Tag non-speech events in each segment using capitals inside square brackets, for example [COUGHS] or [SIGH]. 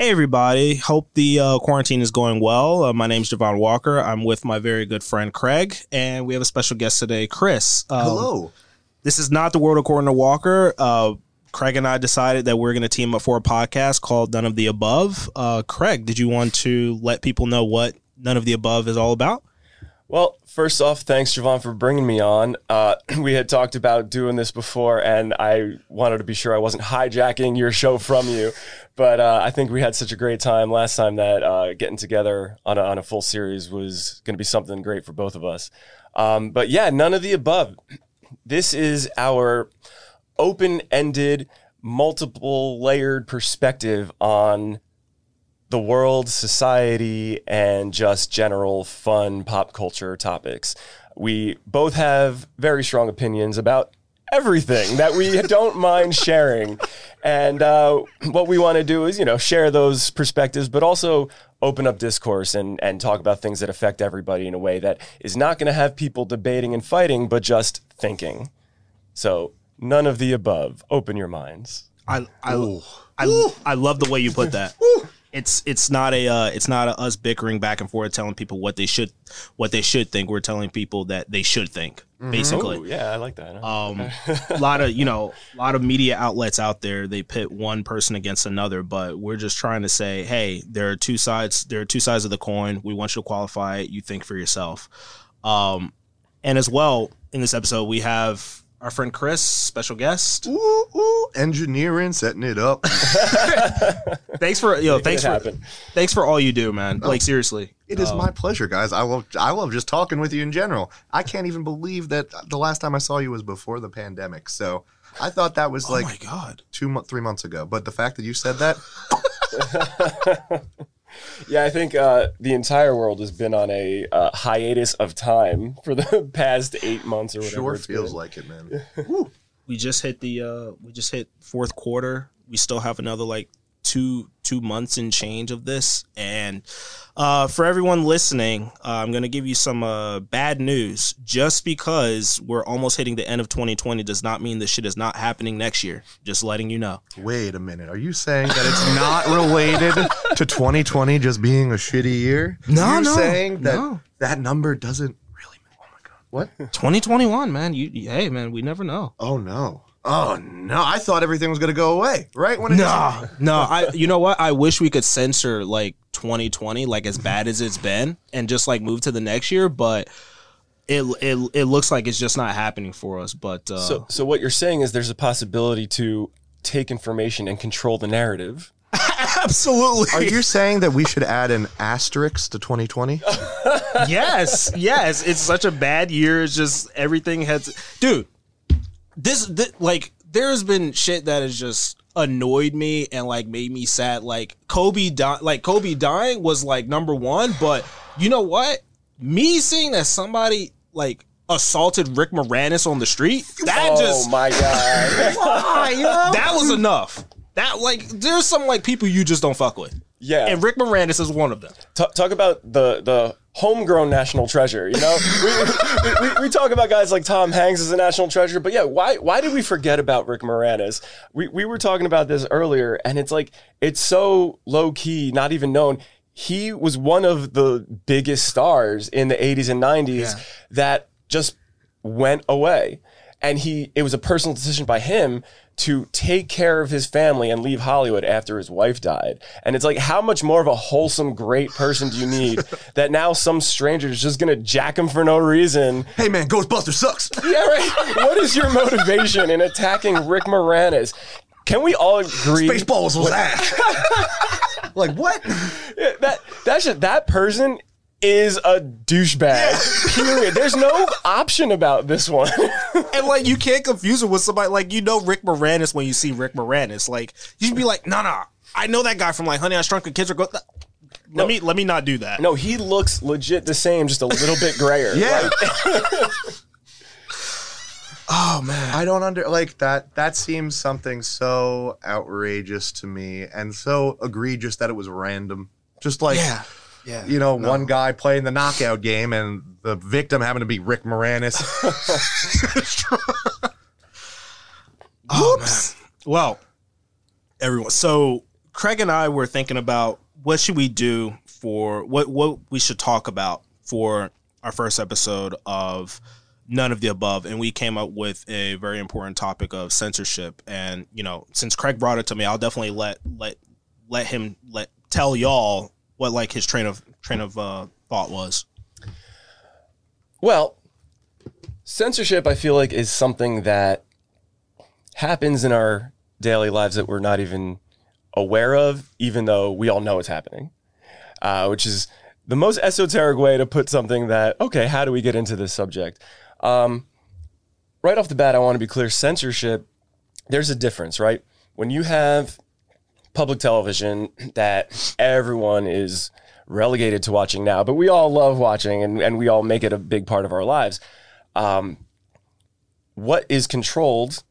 Hey, everybody. Hope the uh, quarantine is going well. Uh, my name's Javahn Walker. I'm with my very good friend Craig, and we have a special guest today, Chris. Um, Hello. This is not the world according to Walker. Uh, Craig and I decided that we're going to team up for a podcast called None of the Above. Uh, Craig, did you want to let people know what None of the Above is all about? Well, first off, thanks, Javahn, for bringing me on. Uh, [CLEARS THROAT] we had talked about doing this before, and I wanted to be sure I wasn't hijacking your show from you. But uh, I think we had such a great time last time that uh, getting together on a, on a full series was going to be something great for both of us. Um, but yeah, none of the above. [CLEARS THROAT] This is our open ended, multiple layered perspective on the world, society, and just general fun pop culture topics. We both have very strong opinions about everything that we [LAUGHS] don't mind sharing. And uh, what we want to do is, you know, share those perspectives, but also open up discourse and, and talk about things that affect everybody in a way that is not going to have people debating and fighting, but just thinking. So, none of the above. Open your minds. I I, I, I love the way you put that. It's it's not a uh, it's not a us bickering back and forth telling people what they should what they should think. We're telling people that they should think. Basically, Ooh, yeah, I like that. um, a lot of you know a lot of media outlets out there they pit one person against another but we're just trying to say hey there are two sides there are two sides of the coin we want you to qualify it you think for yourself um, and as well in this episode we have our friend chris special guest Ooh, ooh, engineering, setting it up. [LAUGHS] thanks for yo thanks for happen. thanks for all you do man oh, like seriously It is my oh. pleasure, guys. I love I love just talking with you in general. I can't even believe that the last time I saw you was before the pandemic. So I thought that was oh my god two month, three months ago. But the fact that you said that, [LAUGHS] [LAUGHS] Yeah, I think uh, the entire world has been on a uh, hiatus of time for the [LAUGHS] past eight months or whatever. sure it's feels been. like it, man. [LAUGHS] we just hit the uh we just hit fourth quarter we still have another like two two months and change of this and uh for everyone listening uh, i'm gonna give you some uh bad news just because we're almost hitting the end of 2020 does not mean this shit is not happening next year just letting you know Wait a minute. Are you saying that it's not related to 2020 just being a shitty year? No, You're no, saying that no. that number doesn't really. Oh my god. What? 2021 man you- hey man we never know Oh no. Oh no. I thought everything was gonna go away right when it no no [LAUGHS] i you know what i wish we could censor like 2020 like as bad as it's been and just like move to the next year but it it, it looks like it's just not happening for us but uh So, so what you're saying is there's a possibility to take information and control the narrative. [LAUGHS] absolutely Are you saying that we should add an asterisk to 2020? [LAUGHS] yes yes it's such a bad year it's just everything has dude this, thi- like there's been shit that has just annoyed me and like made me sad. Like kobe di- like kobe dying was like number one but you know what? Me seeing that somebody like assaulted rick moranis on the street that just oh just my god! [LAUGHS] why, that was enough. That like there's some like people you just don't fuck with yeah, and rick moranis is one of them Ta- talk about the the homegrown national treasure. You know, [LAUGHS] we, we, we talk about guys like Tom Hanks as a national treasure, but yeah, why why did we forget about Rick Moranis? We we were talking about this earlier, and it's like it's so low key, not even known. He was one of the biggest stars in the 80s and 90s that just went away. And he it was a personal decision by him to take care of his family and leave Hollywood after his wife died. And it's like how much more of a wholesome, great person do you need [LAUGHS] that now some stranger is just gonna jack him for no reason? hey man, Ghostbuster sucks. Yeah, right. what is your motivation in attacking Rick Moranis? Can we all agree Spaceballs was ass. [LAUGHS] like what? Yeah, that that should, that person is a douchebag. Period. There's no option about this one. [LAUGHS] And like you can't confuse it with somebody like you know Rick Moranis when you see Rick Moranis. Like you should be like, no, no, I know that guy from like Honey I Shrunk the Kids. Are go- let me let me not do that. no, he looks legit the same, just a little bit grayer. Yeah. Like, [LAUGHS] Oh man, I don't under like that. That seems something so outrageous to me and so egregious that it was random. Just like yeah, yeah. you know, one guy playing the knockout game and the victim having to be Rick Moranis. [LAUGHS] [LAUGHS] Oh. Well, everyone. So Craig and I were thinking about what should we do for what what we should talk about for our first episode of none of the above and we came up with a very important topic of censorship and you know since Craig brought it to me I'll definitely let let let him let tell y'all what like his train of train of uh, thought was. Well, censorship, I feel like, is something that happens in our daily lives that we're not even aware of, even though we all know it's happening, uh, which is the most esoteric way to put something that, okay, how do we get into this subject? Um, right off the bat, I want to be clear censorship, there's a difference, right? When you have public television that everyone is relegated to watching now, but we all love watching and, and we all make it a big part of our lives. Um, what is controlled,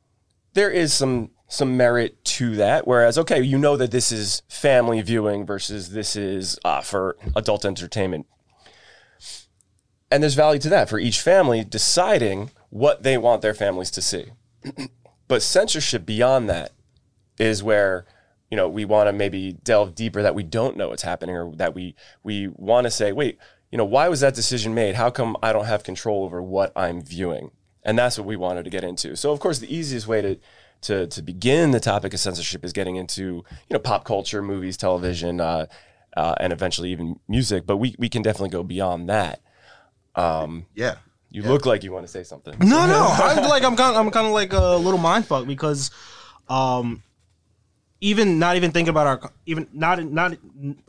there is some some merit to that. Whereas, okay, you know that this is family viewing versus this is uh, for adult entertainment. And there's value to that for each family deciding what they want their families to see. [CLEARS THROAT] but censorship beyond that is where you know we want to maybe delve deeper that we don't know what's happening or that we we want to say wait you know why was that decision made? How come i don't have control over what i'm viewing? And that's what we wanted to get into. So of course the easiest way to to to begin the topic of censorship is getting into you know pop culture movies television uh, uh, and eventually even music but we we can definitely go beyond that. Um Yeah. you look like you want to say something. No, no. I'm [LAUGHS] like I'm kind of, I'm kind of like a little mind fuck because um even not even thinking about our even not not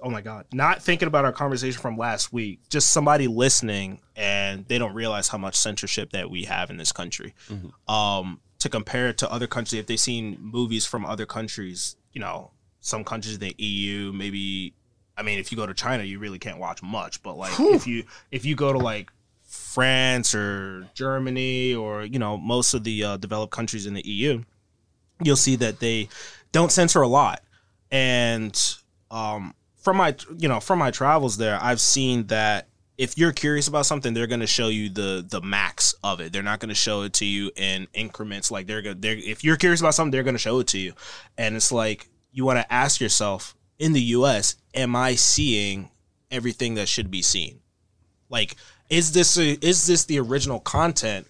oh my god, not thinking about our conversation from last week, just somebody listening and they don't realize how much censorship that we have in this country. Um to compare it to other countries if they've seen movies from other countries, you know, some countries in the EU, maybe I mean, if you go to China, you really can't watch much, but like if you if you go to like France or Germany or you know most of the uh, developed countries in the EU, you'll see that they don't censor a lot. And um, from my you know from my travels there, I've seen that if you're curious about something, they're going to show you the the max of it. They're not going to show it to you in increments. Like they're going, they're if you're curious about something, they're going to show it to you. And it's like you want to ask yourself in the U.S. Am I seeing everything that should be seen? Like, is this a, is this the original content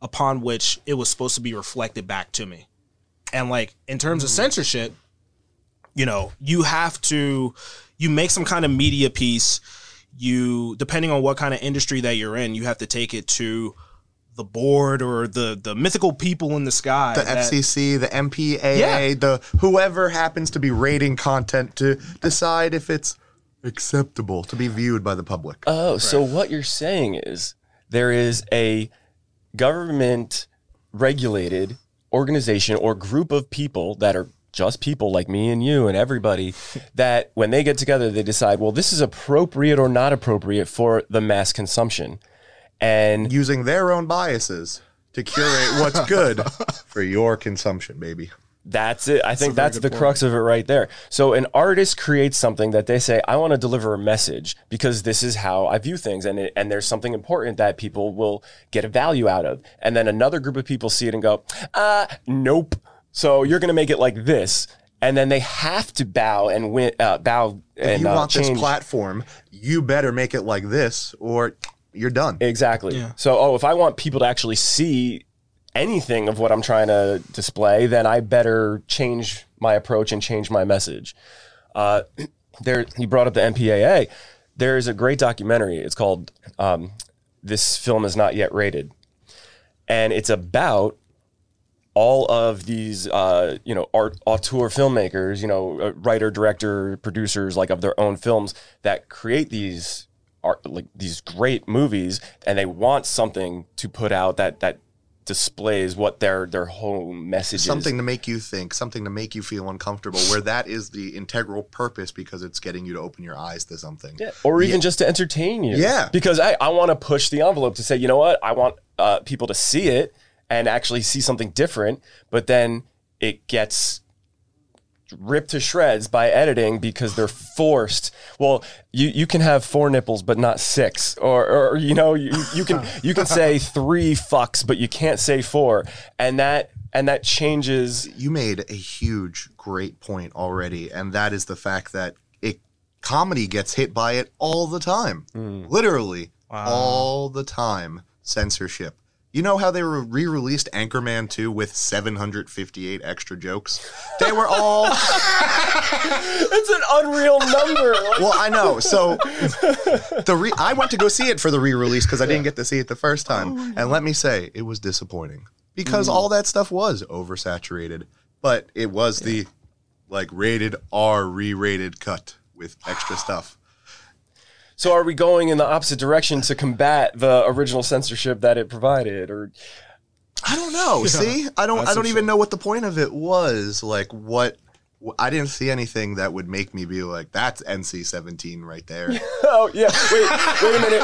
upon which it was supposed to be reflected back to me? And like in terms of mm-hmm. censorship, you know, you have to you make some kind of media piece. You depending on what kind of industry that you're in, you have to take it to the board or the the mythical people in the sky. The that- FCC, the MPAA, Yeah. the whoever happens to be rating content to decide if it's acceptable to be viewed by the public. Oh, so what you're saying is there is a government regulated organization or group of people that are just people like me and you and everybody [LAUGHS] that when they get together they decide well this is appropriate or not appropriate for the mass consumption and Using their own biases to curate what's good [LAUGHS] for your consumption, baby. That's it. I think that's the crux of it right there. So an artist creates something that they say, I want to deliver a message because this is how I view things. And, it, and there's something important that people will get a value out of. And then another group of people see it and go, uh, nope. So you're going to make it like this. And then they have to bow and win, uh, bow If and you uh, want this change. platform, you better make it like this or you're done. Exactly. Yeah. So, oh, if I want people to actually see anything of what I'm trying to display, then I better change my approach and change my message. Uh, [CLEARS THROAT] there, you brought up the MPAA. There is a great documentary. It's called um, "This Film Is Not Yet Rated," and it's about all of these, uh, you know, art auteur filmmakers, you know, uh, writer, director, producers, like of their own films that create these art, like these great movies, and they want something to put out that that displays what their their whole message Something is. to make you think, something to make you feel uncomfortable, where that is the integral purpose because it's getting you to open your eyes to something. Yeah, or even just to entertain you. Yeah. Because I, I want to push the envelope to say, you know what? I want uh, people to see it and actually see something different, but then it gets ripped to shreds by editing because they're forced. Well, you, you can have four nipples but not six, or, or you know you, you can you can say three fucks but you can't say four, and that and that changes. You made a huge, great point already, and that is the fact that it comedy gets hit by it all the time, hmm. literally all the time. Censorship. You know how they were re-released Anchorman 2 with 758 extra jokes? They were all [LAUGHS] It's an unreal number. Well, I know. So the re- I went to go see it for the re-release because I didn't get to see it the first time, oh, and let me say it was disappointing because mm. all that stuff was oversaturated, but it was the like rated R re-rated cut with extra [SIGHS] stuff. So are we going in the opposite direction to combat the original censorship that it provided, or I don't know. See, I don't. I don't even know what the point of it was. Like what. I didn't see anything that would make me be like, "That's NC-17 right there." [LAUGHS] oh yeah, wait, wait a minute,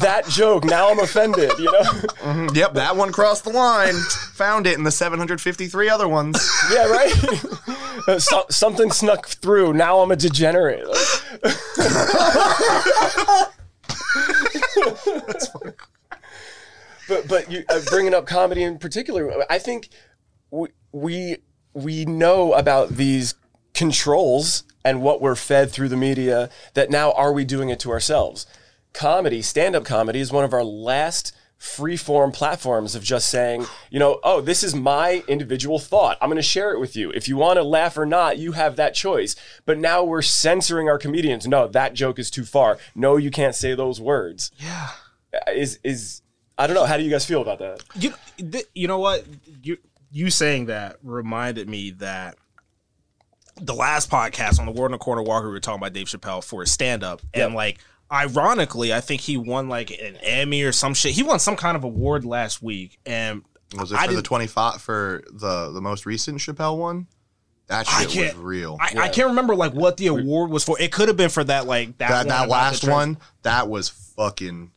that joke. Now I'm offended. You know? yep, that one crossed the line. Found it in the 753 other ones. Yeah, right. [LAUGHS] So, something snuck through. Now I'm a degenerate. [LAUGHS] That's funny. but but you uh, bringing up comedy in particular, I think we we we know about these controls and what we're fed through the media. That now are we doing it to ourselves? Comedy, stand up comedy, is one of our last free form platforms of just saying, you know, oh, this is my individual thought. I'm going to share it with you. If you want to laugh or not, you have that choice. But now we're censoring our comedians. No, that joke is too far. No, you can't say those words. Yeah. Is is I don't know. How do you guys feel about that? You th- you know what you you saying that reminded me that the last podcast on the World in the Corner Walker we were talking about Dave Chappelle for his stand up and like ironically I think he won like an Emmy or some shit. He won some kind of award last week and Was it I for the didn't- 25 for the the most recent Chappelle one? That shit was real. I, I can't remember like what the award was for. It could have been for that like that that one that last one, that was fucking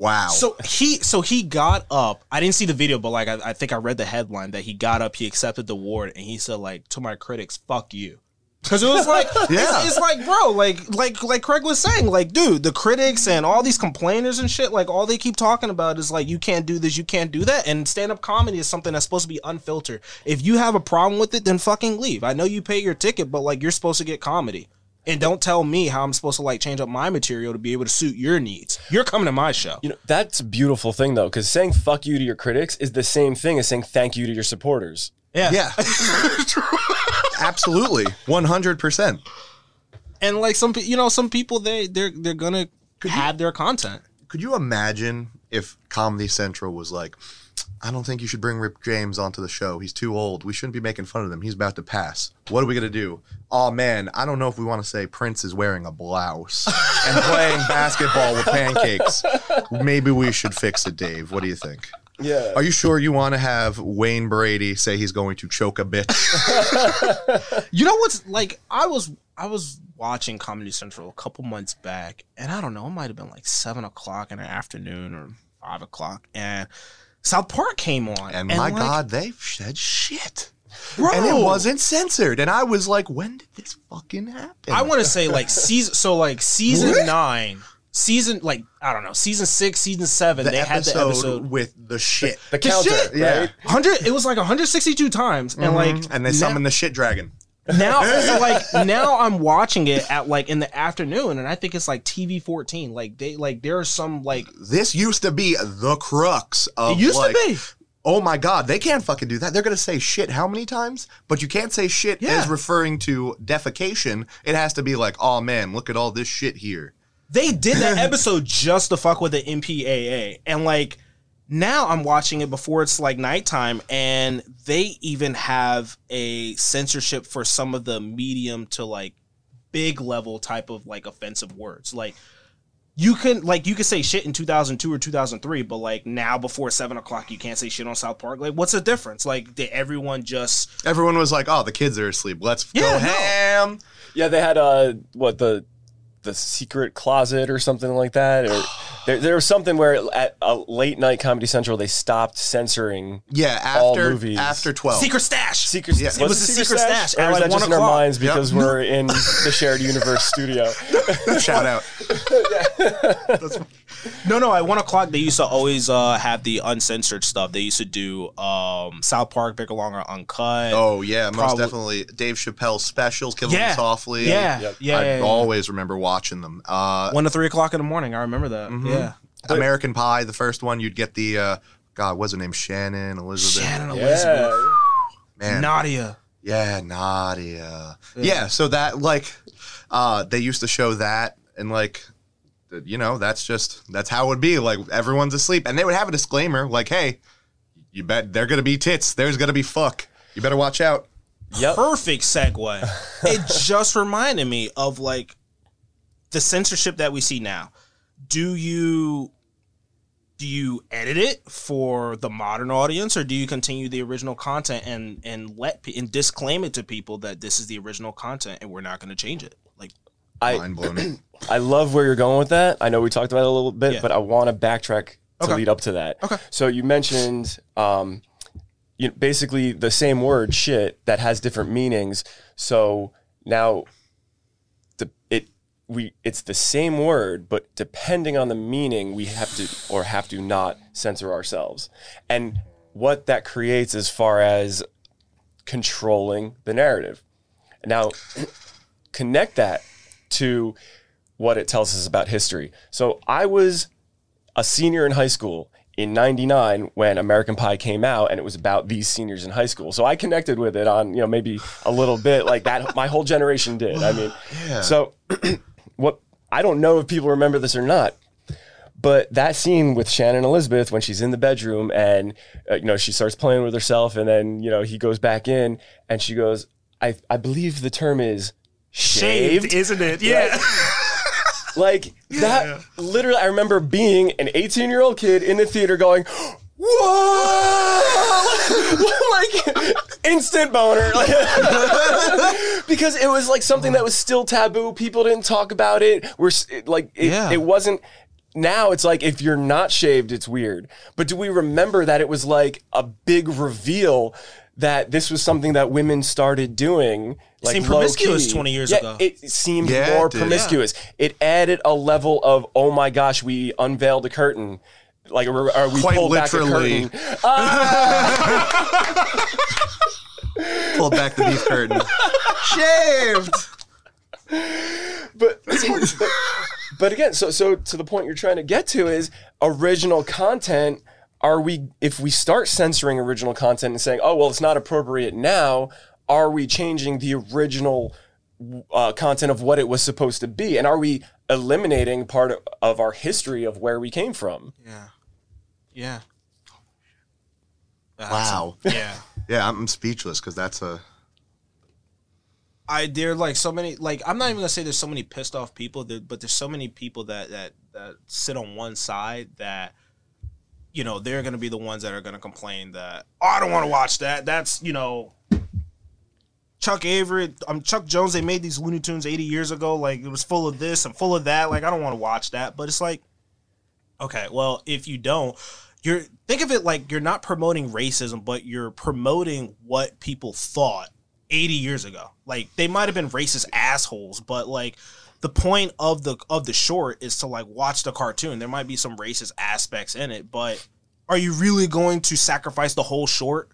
wow. So he so he got up. I didn't see the video, but like I, I think I read the headline that he got up, he accepted the award, and he said like to my critics, "Fuck you." Because it was like, [LAUGHS] Yeah. it's, it's like, bro, like, like, like Craig was saying, like, dude, the critics and all these complainers and shit, like, all they keep talking about is like, you can't do this, you can't do that, and stand-up comedy is something that's supposed to be unfiltered. If you have a problem with it, then fucking leave. I know you pay your ticket, but like, you're supposed to get comedy. And don't tell me how I'm supposed to like change up my material to be able to suit your needs. You're coming to my show. You know, that's a beautiful thing though, because saying fuck you to your critics is the same thing as saying thank you to your supporters. Yeah. yeah. [LAUGHS] Absolutely. 100%. and like some you know some people they they're they're gonna have their content Could you imagine if Comedy Central was like, I don't think you should bring Rick James onto the show. He's too old. We shouldn't be making fun of him. He's about to pass. What are we going to do? Oh, man, I don't know if we want to say Prince is wearing a blouse [LAUGHS] and playing basketball with pancakes. Maybe we should fix it, Dave. What do you think? Yeah. Are you sure you want to have Wayne Brady say he's going to choke a bitch? [LAUGHS] you know what's like i was i was watching comedy central a couple months back and i don't know it might have been like seven o'clock in the afternoon or five o'clock and south park came on And, my like, God, they said shit. bro, And it wasn't censored. And I was like, when did this fucking happen? i want to say like [LAUGHS] season so like season nine season like i don't know season six season seven the they had the episode with the shit. the The counter, shit, yeah. right? 100 it was like 162 times and mm-hmm. like and they summoned the shit dragon. Now [LAUGHS] like now I'm watching it at like in the afternoon and I think it's like TV 14 like they like there are some like This used to be the crux of it used like, to be oh my god, they can't fucking do that. They're gonna say shit how many times? But you can't say shit Yeah. as referring to defecation. It has to be like, oh man, look at all this shit here. they did that [LAUGHS] episode just to fuck with the MPAA and like now I'm watching it before it's like nighttime and they even have a censorship for some of the medium to like big level type of like offensive words like you can like you could say shit in 2002 or 2003 but like now before 7 o'clock you can't say shit on south park like what's the difference like did everyone just Everyone was like, oh, the kids are asleep. Let's Yeah, go no. ham. Yeah, they had uh what the the secret closet or something like that. Or [SIGHS] There, there was something where at a late night Comedy Central they stopped censoring Yeah, all after movies. after twelve. Secret Stash. Secret. Yeah. was It was a Secret Stash or at was like that just one in our minds because Yep. we're in the shared universe studio? [LAUGHS] Shout out. [LAUGHS] No, no. At one o'clock, they used to always uh, have the uncensored stuff. They used to do um, South Park, Bigger Longer, Uncut. Oh yeah, most Probably- definitely Dave Chappelle's specials, Killing Yeah. Them Softly. yeah, Yep. yeah, I yeah, yeah. always remember watching them. Uh, One to three o'clock in the morning. I remember that. Mm-hmm. Yeah. American Pie, the first one, you'd get the uh, God, what's her name? Shannon Elizabeth. Shannon Elizabeth. yeah. Man, Nadia. yeah, Nadia. Yeah. so that like, uh, they used to show that, and like, th- you know, that's just that's how it would be. Like everyone's asleep, and they would have a disclaimer, like, "Hey, you bet they're gonna be tits. There's gonna be fuck. You better watch out." Yep. Perfect segue. [LAUGHS] it just reminded me of like the censorship that we see now. Do you do you edit it for the modern audience or do you continue the original content and and let and disclaim it to people that this is the original content and we're not going to change it? Like I Mind blown. [CLEARS THROAT] I love where you're going with that. I know we talked about it a little bit, Yeah. but I want to backtrack to Okay. lead up to that. Okay. So you mentioned um, you know, basically the same word shit that has different meanings. So now the it we it's the same word, but depending on the meaning, we have to or have to not censor ourselves. And what that creates as far as controlling the narrative. Now [CLEARS THROAT] connect that to what it tells us about history. So I was a senior in high school in 99 when American Pie came out and it was about these seniors in high school. So I connected with it on, you know, maybe a little bit like that [LAUGHS] my whole generation did. I mean, so [CLEARS THROAT] what I don't know if people remember this or not, but that scene with Shannon Elizabeth when she's in the bedroom and uh, you know she starts playing with herself and then you know he goes back in and she goes I I believe the term is shaved, isn't it? Yeah. [LAUGHS] like that literally I remember being an 18 year old kid in the theater going whoa [LAUGHS] like instant boner [LAUGHS] because it was like something that was still taboo people didn't talk about it we're like it, Yeah. it wasn't now it's like if you're not shaved it's weird but do we remember that it was like a big reveal that this was something that women started doing like seemed promiscuous key. 20 years Yeah, ago. it seemed Yeah, more it did. promiscuous it added a level of oh my gosh we unveiled a curtain like or, or we Quite pulled literally. back a curtain [LAUGHS] ah! Pulled back the beef curtain. Shaved. but, but but again so so to the point you're trying to get to is original content are we if we start censoring original content and saying oh well it's not appropriate now are we changing the original uh, content of what it was supposed to be and are we eliminating part of, of our history of where we came from yeah. Yeah. Wow. Yeah. [LAUGHS] Yeah, I'm speechless because that's a. I there are like so many like I'm not even gonna say there's so many pissed off people, that, but there's so many people that that that sit on one side that you know they're gonna be the ones that are gonna complain that oh I don't want to watch that. That's you know Chuck Avery, um Chuck Jones. They made these Looney Tunes 80 years ago. Like it was full of this and full of that. Like I don't want to watch that. But it's like okay, well if you don't. You're think of it like you're not promoting racism, but you're promoting what people thought 80 years ago. Like they might have been racist assholes, but like the point of the of the short is to like watch the cartoon. There might be some racist aspects in it, but are you really going to sacrifice the whole short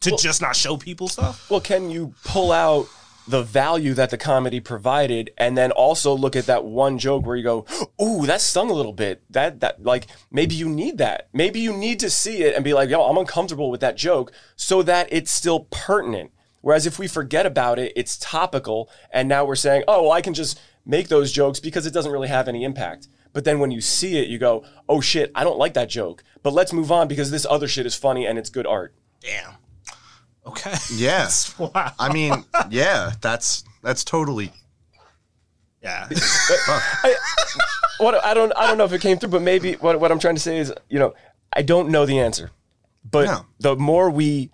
to just not show people stuff? Well, can you pull out the value that the comedy provided and then also look at that one joke where you go, "Ooh, that stung a little bit." That that like maybe you need that. Maybe you need to see it and be like, "Yo, I'm uncomfortable with that joke," so that it's still pertinent. Whereas if we forget about it, it's topical and now we're saying, "Oh, well, I can just make those jokes because it doesn't really have any impact." But then when you see it, you go, "Oh shit, I don't like that joke." But let's move on because this other shit is funny and it's good art. Damn. Okay. [LAUGHS] Yeah. [LAUGHS] wow. I mean, yeah, that's that's totally. Yeah. [LAUGHS] what I don't I don't know if it came through, but maybe what what I'm trying to say is, you know, I don't know the answer. But No. the more we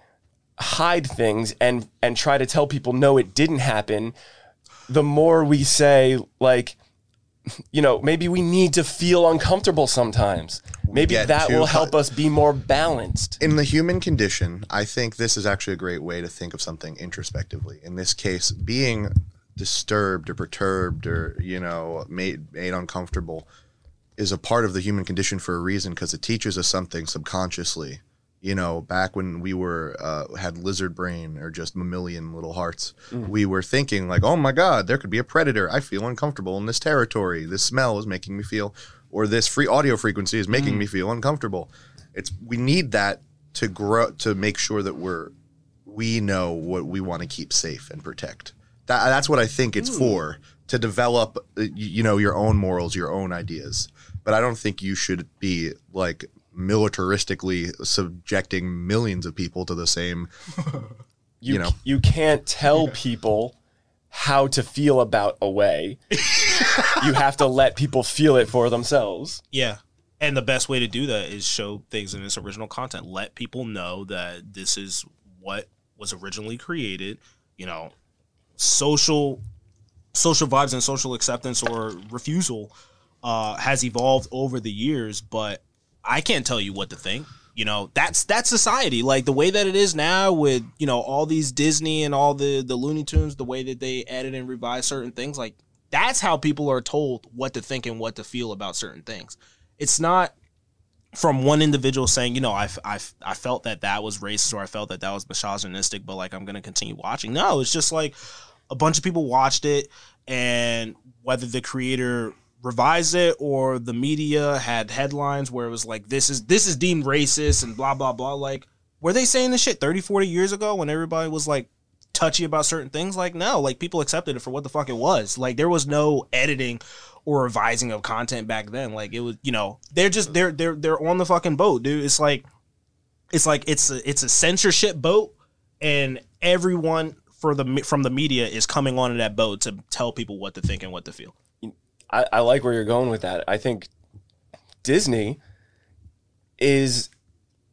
hide things and and try to tell people no it didn't happen, the more we say like you know, maybe we need to feel uncomfortable sometimes. Maybe get that will help us be more balanced. in the human condition, I think this is actually a great way to think of something introspectively. In this case, being disturbed or perturbed or you know made made uncomfortable is a part of the human condition for a reason because it teaches us something subconsciously. You know, back when we were uh, had lizard brain or just mammalian little hearts, we were thinking like, "Oh my God, there could be a predator. I feel uncomfortable in this territory. This smell is making me feel, or this free audio frequency is making me feel uncomfortable." It's we need that to grow to make sure that we're we know what we want to keep safe and protect. That, that's what I think it's for to develop, uh, you know, your own morals, your own ideas. But I don't think you should be like militaristically subjecting millions of people to the same. [LAUGHS] You, you know. you can't tell people how to feel about a way. [LAUGHS] you have to let people feel it for themselves. Yeah. And the best way to do that is show things in its original content. Let people know that this is what was originally created. You know, social social vibes and social acceptance or refusal uh, has evolved over the years, but I can't tell you what to think. You know, that's that's society. Like the way that it is now with, you know, all these Disney and all the the Looney Tunes, the way that they edit and revise certain things, like that's how people are told what to think and what to feel about certain things. It's not from one individual saying, you know, I, I, I felt that that was racist or I felt that that was misogynistic, but like I'm going to continue watching. No, it's just like a bunch of people watched it and whether the creator revised it or the media had headlines where it was like this is this is deemed racist and blah blah blah. Like were they saying this shit 30 40 years ago when everybody was like touchy about certain things? Like no. Like people accepted it for what the fuck it was. Like there was no editing or revising of content back then. Like it was you know they're just they're they're they're on the fucking boat dude. It's like it's like it's a it's a censorship boat and everyone for the from the media is coming onto that boat to tell people what to think and what to feel I, I like where you're going with that. I think Disney is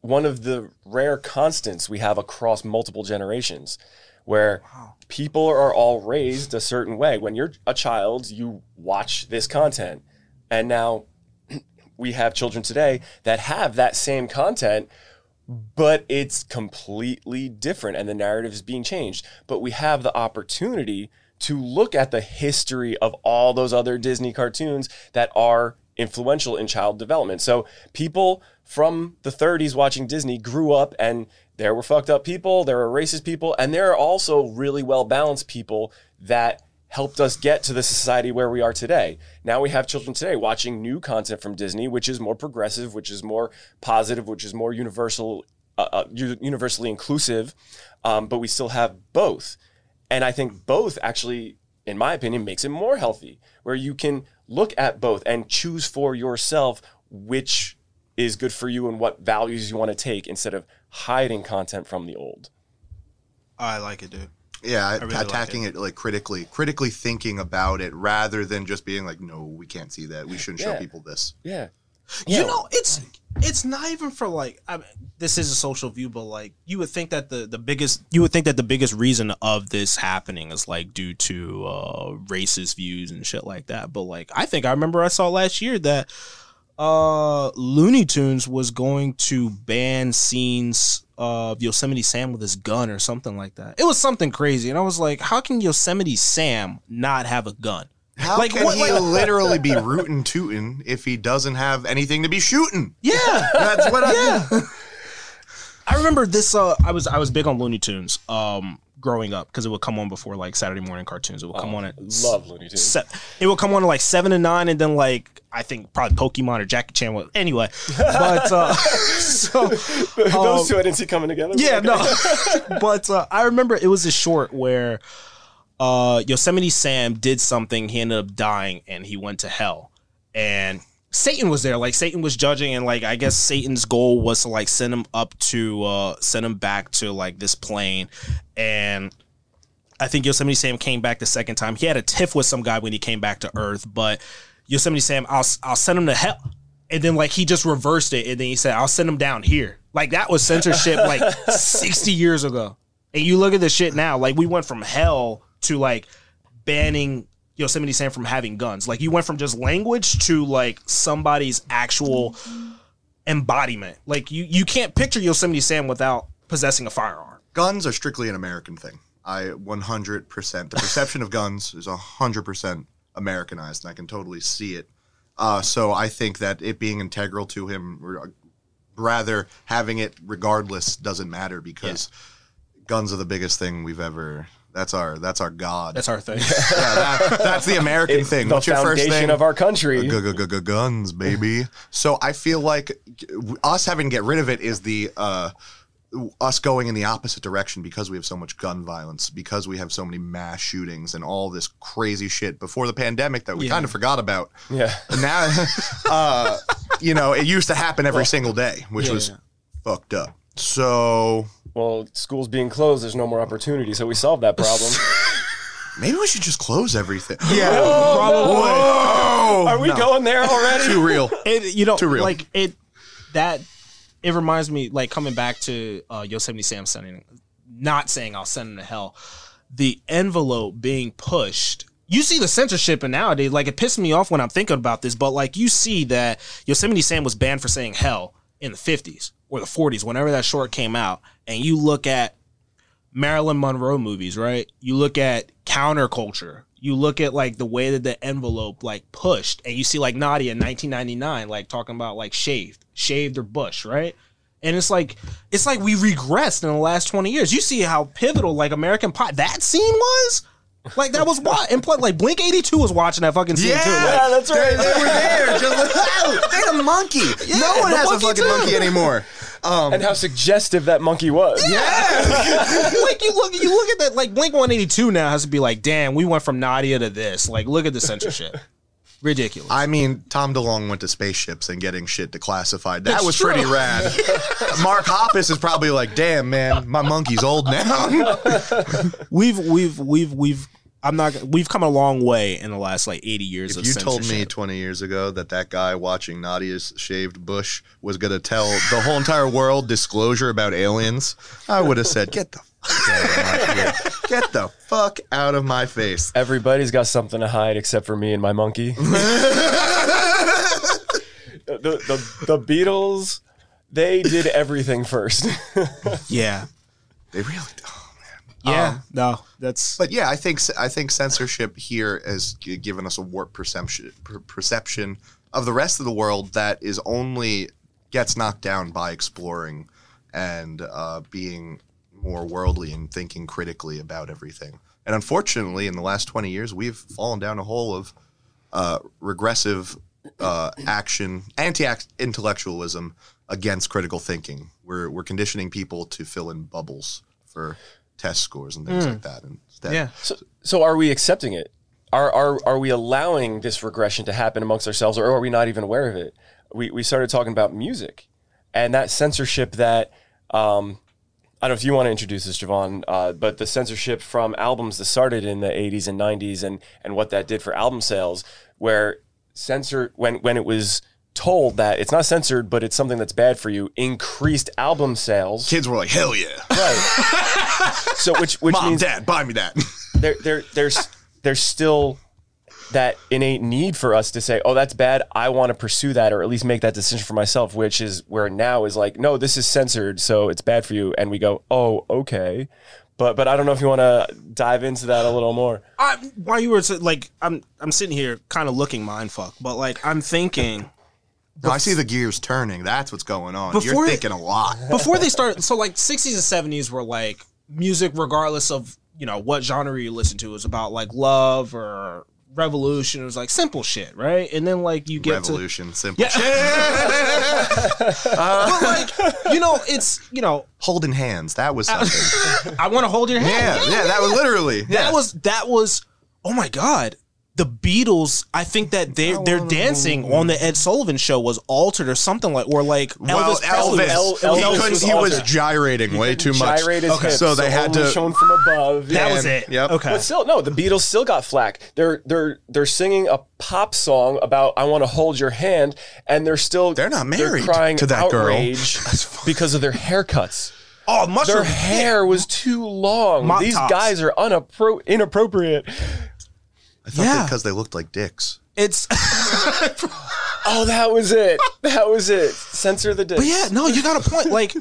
one of the rare constants we have across multiple generations where people are all raised a certain way. When you're a child, you watch this content. And now [CLEARS THROAT] we have children today that have that same content, but it's completely different and the narrative is being changed. But we have the opportunity to look at the history of all those other Disney cartoons that are influential in child development. So people from the 30s watching Disney grew up and there were fucked up people, there were racist people, and there are also really well balanced people that helped us get to the society where we are today. Now we have children today watching new content from Disney, which is more progressive, which is more positive, which is more universal, uh, uh, universally inclusive, um, but we still have both. And I think both actually, in my opinion, makes it more healthy, where you can look at both and choose for yourself which is good for you and what values you want to take instead of hiding content from the old. i like it dude Yeah, really like attacking it. like critically, critically thinking about it rather than just being like, "No, we can't see that. We shouldn't show people this." Yeah. You know it's it's not even for like I mean, this is a social view but like you would think that the the biggest you would think that the biggest reason of this happening is like due to uh racist views and shit like that. But like i think i remember i saw last year that uh looney tunes was going to ban scenes of yosemite sam with his gun or something like that. It was something crazy and i was like how can yosemite sam not have a gun How Like, can what- he like- [LAUGHS] literally be rootin' tootin' if he doesn't have anything to be shooting? yeah That's what I. Yeah. [LAUGHS] I remember this. Uh, I was I was big on Looney Tunes. Um, growing up because it would come on before like Saturday morning cartoons. It would come on at Love Looney Tunes. se- it would come on at like seven and nine, and then like I think probably Pokemon or Jackie Chan. Would, anyway, but uh, [LAUGHS] so Those two I didn't see coming together. yeah, Okay. no. but uh, I remember it was a short where uh, Yosemite Sam did something. He ended up dying, and he went to hell. And Satan was there. Like Satan was judging, and like I guess Satan's goal was to like send him up to uh, send him back to like this plane. And I think Yosemite Sam came back the second time. He had a tiff with some guy when he came back to Earth, but Yosemite Sam, I'll I'll send him to hell. And then like he just reversed it, and then he said, "I'll send him down here." Like that was censorship like [LAUGHS] sixty years ago. And you look at the shit now, like we went from hell to like banning Yosemite Sam from having guns. Like you went from just language to like somebody's actual embodiment. Like you you can't picture Yosemite Sam without possessing a firearm. guns are strictly an American thing. I 100%. The perception of guns is 100% Americanized, and I can totally see it. Uh, so I think that it being integral to him, rather having it regardless, doesn't matter because guns are the biggest thing we've ever. That's our that's our god. That's our thing. yeah, that, that's the American thing. the What's your first foundation thing? of our country. Guns, baby. So I feel like us having to get rid of it is the uh, us going in the opposite direction because we have so much gun violence, because we have so many mass shootings and all this crazy shit before the pandemic that we Yeah. kind of forgot about. Yeah. And now, [LAUGHS] uh, you know, it used to happen every single day, which Yeah, was yeah. fucked up. So Well, schools being closed, there's no more opportunity, so we solved that problem. [LAUGHS] maybe we should just close everything. Yeah, [LAUGHS] Whoa! Are we No. going there already? Too real. [LAUGHS] it you know Too real. like it that it reminds me like coming back to uh Yosemite Sam sending not saying I'll send him to hell the envelope being pushed you see the censorship and nowadays like it pisses me off when I'm thinking about this but like you see that Yosemite Sam was banned for saying hell in the 50s or the 40s whenever that short came out and you look at Marilyn Monroe movies, right? You look at counterculture. You look at like the way that the envelope like pushed, and you see like Nadia in 1999, like talking about like shaved, shaved or bush, right? And it's like it's like we regressed in the last 20 years. You see how pivotal like American Pie that scene was. Like that was what, and like Blink 182 was watching that fucking scene too. Like, Yeah, that's right. They, they were there. Just like, [LAUGHS] they had a monkey. no one has a fucking too. monkey anymore. Um, and how suggestive that monkey was. Yeah. [LAUGHS] like you look, you look at that. Like Blink 182 now has to be like, damn, we went from Nadia to this. Like, look at the censorship. Ridiculous. I mean, Tom DeLonge went to spaceships and getting shit declassified. That That's was true. pretty rad. [LAUGHS] Mark Hoppus is probably like, damn, man, my monkey's old now. [LAUGHS] we've we've we've we've I'm not we've come a long way in the last like 80 years if of you told me 20 years ago that that guy watching Nadia's shaved bush was going to tell the whole entire world disclosure about aliens, I would have said, get the fuck out of my face. Get the fuck out of my face. Everybody's got something to hide except for me and my monkey. [LAUGHS] the, the, the Beatles, they did everything first. yeah. They really oh, Yeah. Um, no, that's But yeah, I think I think censorship here has given us a warped perception perception of the rest of the world that is only gets knocked down by exploring and uh, being more worldly and thinking critically about everything. And unfortunately, in the last twenty years, we've fallen down a hole of uh, regressive uh, action, anti-intellectualism against critical thinking. We're we're conditioning people to fill in bubbles for test scores and things like that. And instead, yeah. so, so are we accepting it? Are, are, are we allowing this regression to happen amongst ourselves or are we not even aware of it? We, we started talking about music and that censorship that, um, I don't know if you want to introduce this, Javahn, uh, but the censorship from albums that started in the 80s and 90s and, and what that did for album sales, where censor when, when it was told that it's not censored, but it's something that's bad for you, increased album sales. kids were like, "Hell yeah, Right. [LAUGHS] so which which mom, means dad, buy me that." [LAUGHS] there, there, there's, there's still that innate need for us to say, "Oh, that's bad. I want to pursue that, or at least make that decision for myself." Which is where now is like, "No, this is censored, so it's bad for you," and we go, "Oh, okay." But but I don't know if you want to dive into that a little more. I, while you were like, I'm I'm sitting here kind of looking mindfuck, but like I'm thinking No, I see the gears turning. That's what's going on. Before You're thinking a lot. [LAUGHS] before they start. So like 60s and 70s were like music, regardless of you know what genre you listen to, was about like love or revolution. It was like simple shit, right? And then like you get to Revolution, simple. Yeah. [LAUGHS] but like you know, it's you know, Holding hands. That was something. [LAUGHS] I want to hold your hand. yeah, yeah, that was literally. That yeah. was that was oh my god. The Beatles, I think that they their dancing on the Ed Sullivan show was altered or something like or like Well, Elvis Presley. Elvis, was- El- he, couldn't- was he was altered. gyrating way too much. Gyrate his hips, so they had only to. shown from above. that Yeah. was it. Yep. Okay. But still, no, the Beatles still got flack. They're they're they're singing a pop song about "I want to hold your hand," and they're still They're not married crying to that girl. [LAUGHS] because of their haircuts. oh, mushroom Their hair was too long. Mop These tops. guys are unappro- inappropriate. I thought Yeah. because they looked like dicks. It's [LAUGHS] Oh, that was it. That was it. Censor the dick. But yeah, no, you got a point. Like,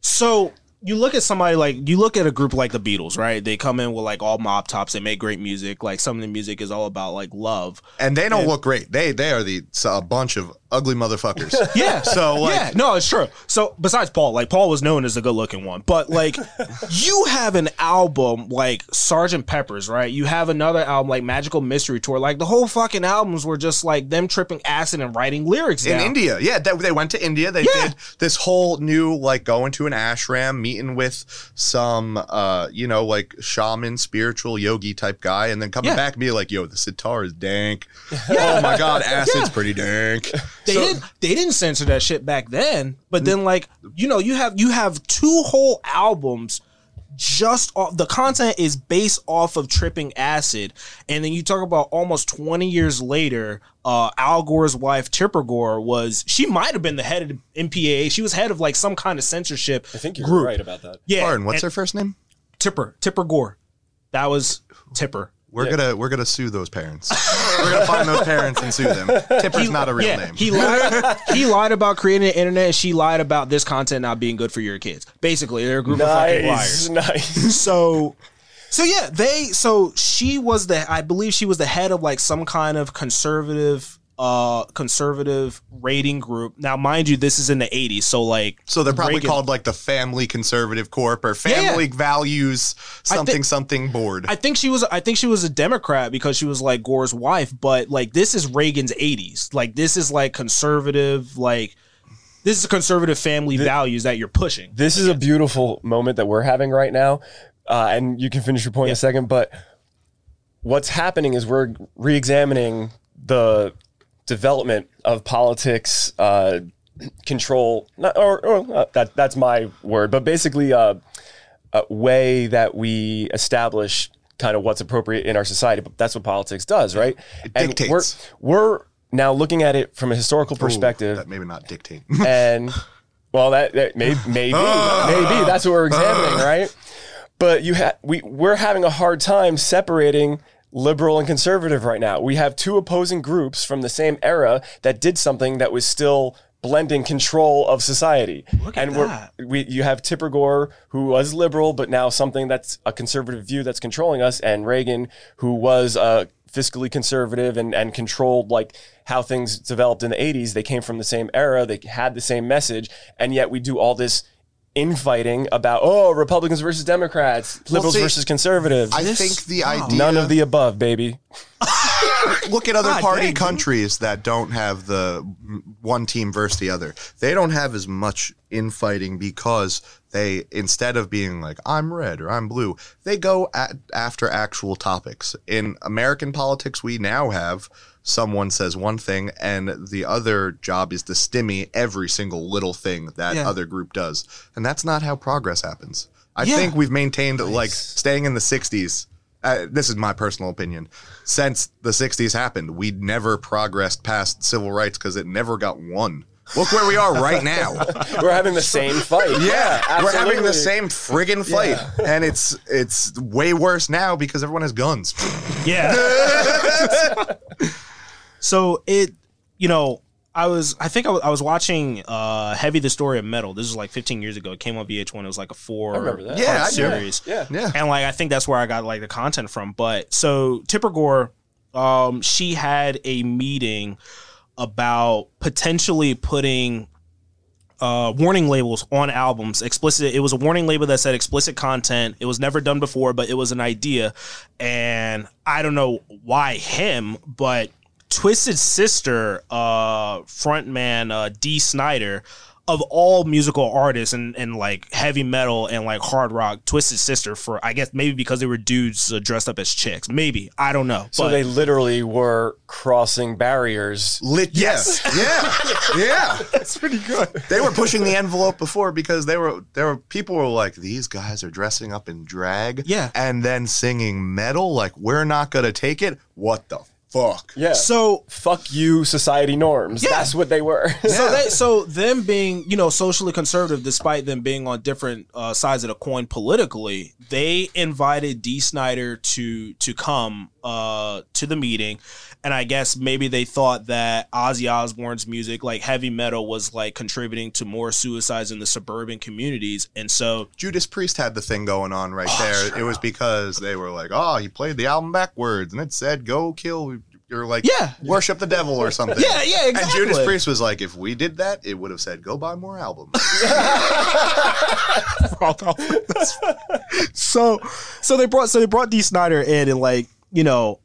so you look at somebody like you look at a group like the Beatles, right? They come in with like all mop tops. They make great music. Like some of the music is all about like love. And they don't look great. They they are the a bunch of ugly motherfuckers. [LAUGHS] Yeah. So, like- yeah, no, it's true. So besides Paul, like Paul was known as the good looking one, but like [LAUGHS] you have an album like Sergeant Pepper's, right? You have another album like Magical Mystery Tour. Like the whole fucking albums were just like them tripping acid and writing lyrics in down. India. Yeah, they, they went to India. They Yeah. did this whole new like going to an ashram, meeting with some uh, you know, like shaman, spiritual yogi type guy, and then coming Yeah. back and be like, yo, the sitar is dank. Oh my god, [LAUGHS] acid's Yeah. pretty dank. They didn't they didn't censor that shit back then. But then like, you know, you have you have two whole albums just off the content is based off of tripping acid. And then you talk about almost 20 years later, uh Al Gore's wife Tipper Gore was she might have been the head of the MPAA. She was head of like some kind of censorship I think you're group. right about that. Yeah. Pardon, what's and her first name? Tipper, Tipper Gore. That was Tipper. We're gonna we're gonna sue those parents. [LAUGHS] we're gonna find those parents and sue them. Tipper's not a real yeah, name. He lied. he lied about creating the internet. And she lied about this content not being good for your kids. Basically, they're a group of fucking liars. Nice, [LAUGHS] nice. So, so yeah, they. So she was the. I believe she was the head of like some kind of conservative, uh, conservative rating group. Now, mind you, this is in the '80s. So like, so they're probably Reagan- called like the Family Conservative Corp or Yeah, yeah. Family Values something think- something board. I think she was. I think she was a Democrat because she was like Gore's wife. But like, this is Reagan's '80s. Like, this is like conservative. Like, this is conservative family values that you're pushing. This is a beautiful moment that we're having right now, uh, and you can finish your point in a second. But what's happening is we're re-examining the development of politics, uh, control, not, or, or uh, that that's my word, but basically uh, a way that we establish kind of what's appropriate in our society. But that's what politics does, right? It and dictates. We're, we're now looking at it from a historical perspective that maybe not dictate. and well, that, that may, [LAUGHS] maybe maybe that's what we're examining, right? But you ha- we we're having a hard time separating liberal and conservative right now. We have two opposing groups from the same era that did something that was still blending control of society. Look at and that. we're we you have Tipper Gore who was liberal but now something that's a conservative view that's controlling us and Reagan who was uh fiscally conservative and and controlled like how things developed in the 80s they came from the same era they had the same message and yet we do all this infighting about oh Republicans versus Democrats liberals see, versus conservatives I This- think the wow. idea none of the above baby [LAUGHS] look at other God party dang, dude. countries that don't have the one team versus the other. They don't have as much infighting because they instead of being like I'm red or I'm blue, they go at, after actual topics. In American politics, we now have someone says one thing and the other job is to stimmy every single little thing that Yeah. other group does. And that's not how progress happens. I Yeah. think we've maintained like staying in the 60s uh, this is my personal opinion. Since the 60s happened, we never progressed past civil rights because it never got won. Look where we are right now. [LAUGHS] we're having the same fight Yeah, we're having the same friggin' fight, and it's it's way worse now because everyone has guns. Yeah. [LAUGHS] [LAUGHS] so it, you know, I was, I think I was, I was watching uh Heavy the Story of Metal. This was like 15 years ago. It came on VH1. It was like a four remember that. Yeah, part I series. yeah Yeah, And like I think that's where I got like the content from. But so Tipper Gore, um, she had a meeting about potentially putting uh, warning labels on albums. Explicit. It was a warning label that said explicit content. It was never done before, but it was an idea. And I don't know why him, but Twisted Sister, uh, frontman uh, Dee Snider, of all musical artists and, and like heavy metal and like hard rock, Twisted Sister for I guess maybe because they were dudes uh, dressed up as chicks. Maybe I don't know. so but they literally were crossing barriers lit. Yes, yeah, [LAUGHS] yeah. that's pretty good. They were pushing the envelope before because they were there were people were like these guys are dressing up in drag, Yeah. and then singing metal. Like we're not gonna take it. What the fuck? yeah So fuck you society norms Yeah. that's what they were [LAUGHS] So they, so them being, you know, socially conservative, despite them being on different uh, sides of the coin politically, they invited Dee Snider to to come uh to the meeting and I guess maybe they thought that Ozzy Osbourne's music like heavy metal was like contributing to more suicides in the suburban communities and so Judas Priest had the thing going on right Oh, there. shut It was because they were like, "Oh, he played the album backwards," and it said, "Go kill." You're like, Yeah. worship the devil or something. yeah yeah exactly And Judas Priest was like, if we did that, it would have said, "Go buy more albums." [LAUGHS] so so they brought so they brought Dee Snider in and like you know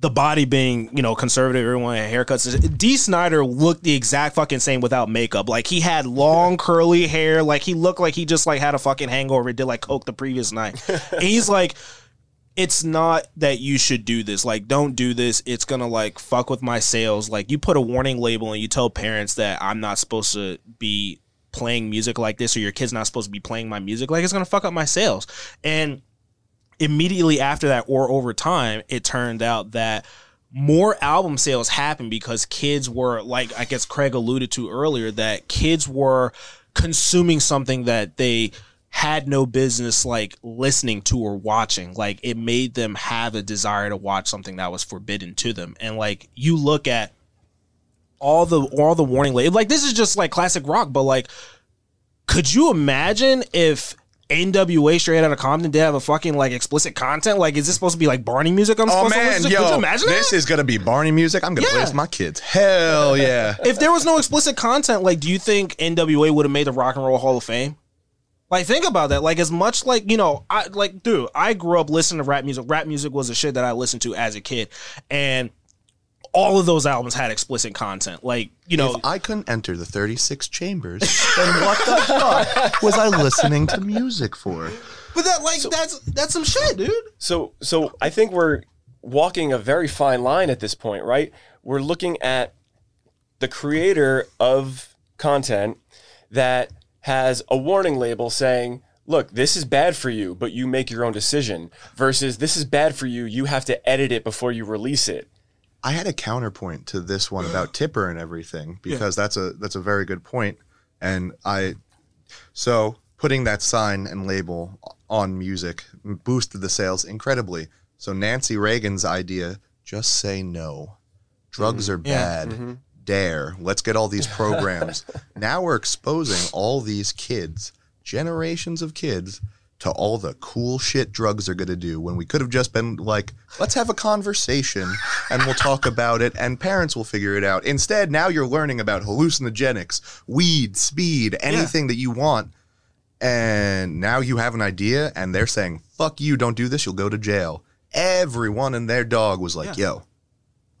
the body being you know conservative everyone had haircuts. Dee Snider looked the exact fucking same without makeup. Like he had long curly hair. Like he looked like he just like had a fucking hangover and did like coke the previous night. [LAUGHS] And he's like it's not that you should do this. Like, don't do this. It's gonna like fuck with my sales. Like, you put a warning label and you tell parents that I'm not supposed to be playing music like this, or your kid's not supposed to be playing my music. Like, it's gonna fuck up my sales. And immediately after that, or over time, it turned out that more album sales happened because kids were like I guess Craig alluded to earlier that kids were consuming something that they had no business like listening to or watching like it made them have a desire to watch something that was forbidden to them and like you look at all the all the warning labels like this is just like classic rock but like could you imagine if NWA straight out of Compton did have a fucking like explicit content. Like, is this supposed to be like Barney music? I'm oh supposed to man, listen to? Could you yo, imagine this that? is gonna be Barney music. I'm gonna play Yeah. this my kids. Hell yeah. if there was no explicit content, like, do you think NWA would have made the Rock and Roll Hall of Fame? Like, think about that. Like, as much like you know, I like, dude, I grew up listening to rap music. Rap music was the shit that I listened to as a kid, and all of those albums had explicit content. Like, you know, If I couldn't enter the 36 chambers, then what the fuck was I listening to music for? but that like that's that's some shit, dude. So so I think we're walking a very fine line at this point, right? We're looking at the creator of content that has a warning label saying, "Look, this is bad for you, but you make your own decision." Versus this is bad for you, you have to edit it before you release it. I had a counterpoint to this one about [GASPS] Tipper and everything because that's a that's a very good point. And I so putting that sign and label on music boosted the sales incredibly. So Nancy Reagan's idea, just say no. Drugs mm-hmm. are bad. Mm-hmm. Dare. Let's get all these [LAUGHS] programs. now we're exposing all these kids, generations of kids to all the cool shit drugs are going to do when we could have just been like, let's have a conversation and we'll talk about it and parents will figure it out. Instead, now you're learning about hallucinogenics, weed, speed, anything that you want. And now you have an idea and they're saying, fuck you, don't do this, you'll go to jail. Everyone and their dog was like, yo,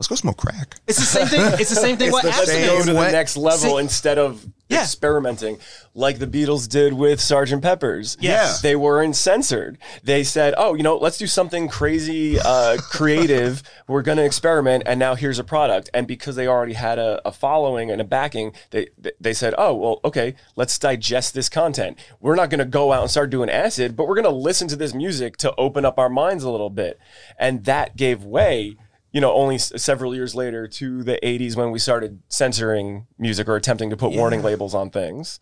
let's go smoke crack. It's the same thing. It's the same thing with the Let's same go to way- the next level See- instead of Yeah. experimenting, like the Beatles did with Sgt. Pepper's. Yes. they weren't censored. They said, "Oh, you know, let's do something crazy, uh, [LAUGHS] creative. We're going to experiment, and now here's a product." And because they already had a, a following and a backing, they they said, "Oh, well, okay, let's digest this content. We're not going to go out and start doing acid, but we're going to listen to this music to open up our minds a little bit." And that gave way you know, only s- several years later to the 80s when we started censoring music or attempting to put warning labels on things.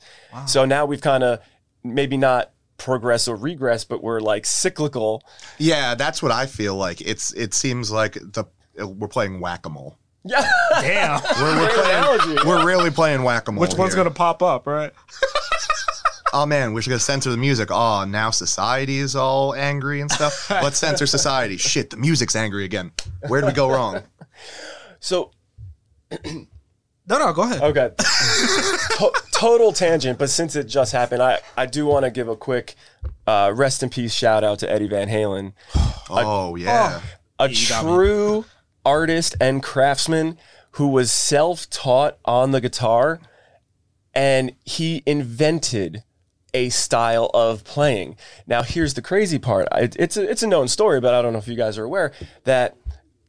So now we've kind of maybe not progress or regress, but we're like cyclical. Yeah, that's what I feel like. It's it seems like the uh, we're playing whack a mole. Yeah. Damn. We're, we're, playing, analogy. we're really playing whack a mole. Which one's gonna pop up, right? Oh man, we're just gonna censor the music. Oh, now society is all angry and stuff. Let's censor [LAUGHS] society. Shit, the music's angry again. Where did we go wrong? So, [CLEARS THROAT] No, no, go ahead. okay. To- total tangent, but since it just happened, I, I do want to give a quick uh, rest in peace shout out to Eddie Van Halen. [SIGHS] Oh yeah. a You got me. true artist and craftsman who was self-taught on the guitar and he invented a style of playing. Now here's the crazy part. It, it's a, it's a known story, but I don't know if you guys are aware that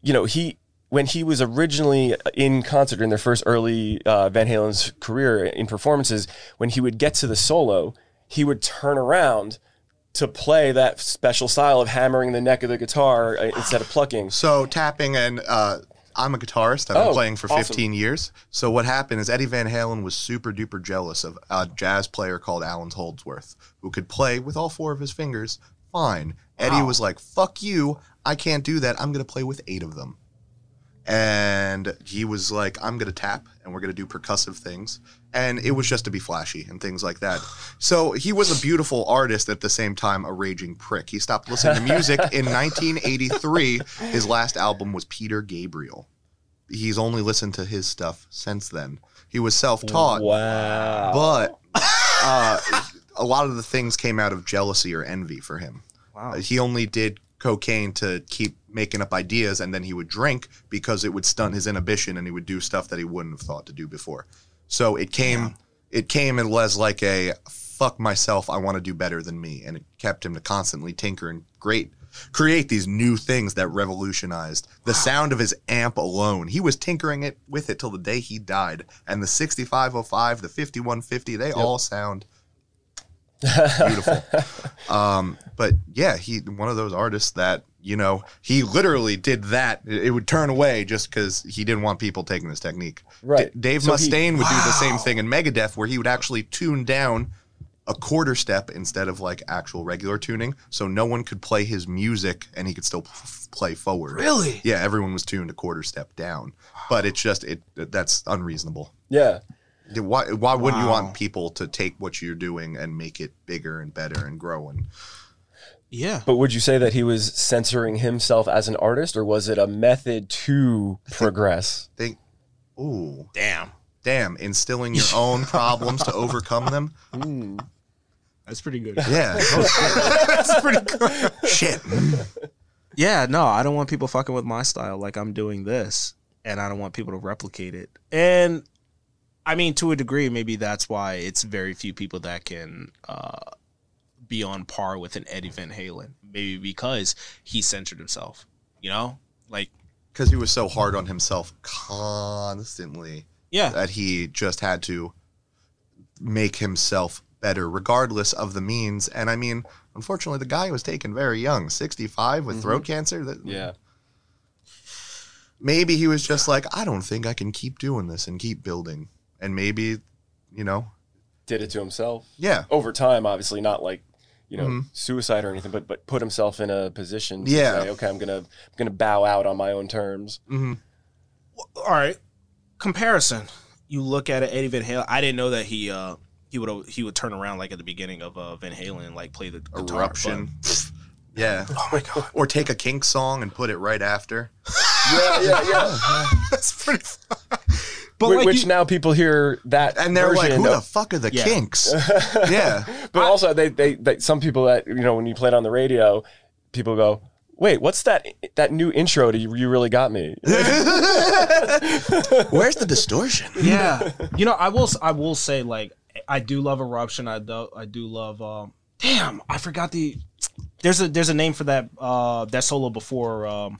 you know, he when he was originally in concert in their first early uh, Van Halen's career in performances, when he would get to the solo, he would turn around to play that special style of hammering the neck of the guitar uh, instead of plucking. So tapping and uh, I'm a guitarist. I've been Oh, playing for awesome. 15 years. So what happened is Eddie Van Halen was super duper jealous of a jazz player called Allan Holdsworth, who could play with all four of his fingers fine. Eddie was like, "Fuck you! I can't do that. I'm going to play with eight of them. And he was like, I'm going to tap and we're going to do percussive things. And it was just to be flashy and things like that. So he was a beautiful artist at the same time, a raging prick. He stopped listening to music [LAUGHS] in 1983. His last album was Peter Gabriel. He's only listened to his stuff since then. He was self taught. Wow. But uh, a lot of the things came out of jealousy or envy for him. Wow. Uh, He only did cocaine to keep making up ideas, and then he would drink because it would stunt his inhibition, and he would do stuff that he wouldn't have thought to do before. So it came, it came and was like a fuck myself. I want to do better than me, and it kept him to constantly tinker and great. Create these new things that revolutionized the sound of his amp alone. He was tinkering it with it till the day he died. And the 6505, the 5150, they all sound [LAUGHS] beautiful. um, but yeah, he one of those artists that you know he literally did that. It it would turn away just because he didn't want people taking this technique. Right. D- Dave So he- Mustaine would do the same thing in Megadeth, where he would actually tune down a quarter step instead of like actual regular tuning, so no one could play his music and he could still f- play forward. Really? Yeah, everyone was tuned a quarter step down, but it's just it that's unreasonable. Yeah. Yeah, Why, why wouldn't you want people to take what you're doing and make it bigger and better and grow? And Yeah. But would you say that he was censoring himself as an artist, or was it a method to progress? think, ooh, Damn. damn, instilling your [LAUGHS] own problems to overcome them. That's pretty good. Yeah, [LAUGHS] That's pretty good. shit. Yeah, no, I don't want people fucking with my style like I'm doing this, and I don't want people to replicate it. And I mean, to a degree, maybe that's why it's very few people that can uh, be on par with an Eddie Van Halen. Maybe because he censored himself. You know, like Because he was so hard on himself constantly yeah, that he just had to make himself better, regardless of the means. And I mean, unfortunately, the guy was taken very young, 65 with mm-hmm. throat cancer. That, Yeah. maybe he was just like, I don't think I can keep doing this and keep building. And maybe, you know, Did it to himself yeah, over time, obviously not like you know Mhm. suicide or anything, but but put himself in a position. To Yeah. Say, okay, I'm gonna I'm gonna bow out on my own terms. hmm all right. Comparison. You look at it, Eddie Van Halen. I didn't know that he uh he would he would turn around like at the beginning of uh, Van Halen and like play the guitar, eruption. [LAUGHS] Yeah. oh my god, Or take a kink song and put it right after. [LAUGHS] Yeah, yeah, yeah. [LAUGHS] that's pretty. But Wh- like Which you- now people hear that And they're like, who of- the fuck are the Yeah. kinks? [LAUGHS] yeah. But also, they, they they some people that you know when you play it on the radio, people go, "Wait, what's that that new intro to you? You really got me." [LAUGHS] [LAUGHS] Where's the distortion? yeah, you know, I will I will say like I do love Eruption. I do I do love. Um, damn, I forgot the. There's a there's a name for that uh that solo before um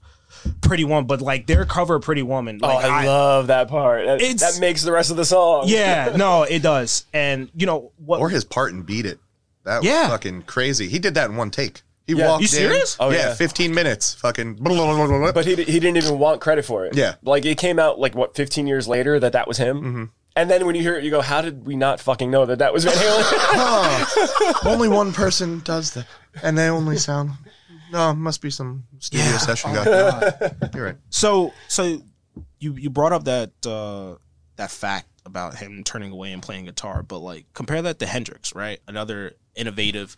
Pretty Woman, but like their cover of Pretty Woman. oh, Like, I, love that part. That, It's- that makes the rest of the song. Yeah, [LAUGHS] no, it does. And you know what? Or his part and beat it. That was Yeah. fucking crazy. He did that in one take. He Yeah. walked You in. serious? Oh, yeah, yeah. 15 minutes. Fucking. blah, [LAUGHS] blah, blah, blah, blah. But he, he didn't even want credit for it. Yeah. Like it came out like what 15 years later that that was him. Mm-hmm. And then when you hear it, you go, "How did we not fucking know that that was Van [LAUGHS] Halen?" Huh. only one person does that, and they only sound. No, must be some studio Yeah. session Oh, guy. You're right. So so you you brought up that uh that fact about him turning away and playing guitar, but like compare that to Hendrix, right? Another innovative,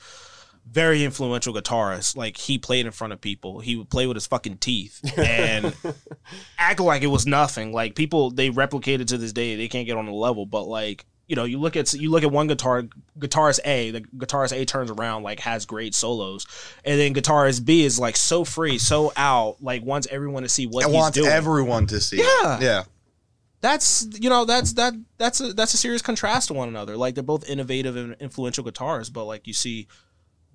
very influential guitarist. Like he played in front of people. He would play with his fucking teeth and [LAUGHS] act like it was nothing. Like people they replicated to this day. They can't get on the level, but like you know, you look at you look at one guitar, guitarist A, the guitarist A turns around like has great solos, and then guitarist B is like so free, so out, like wants everyone to see what I he's want doing. everyone to see. it. Yeah. Yeah. that's you know that's that that's a that's a serious contrast to one another. Like they're both innovative and influential guitarists, but like you see,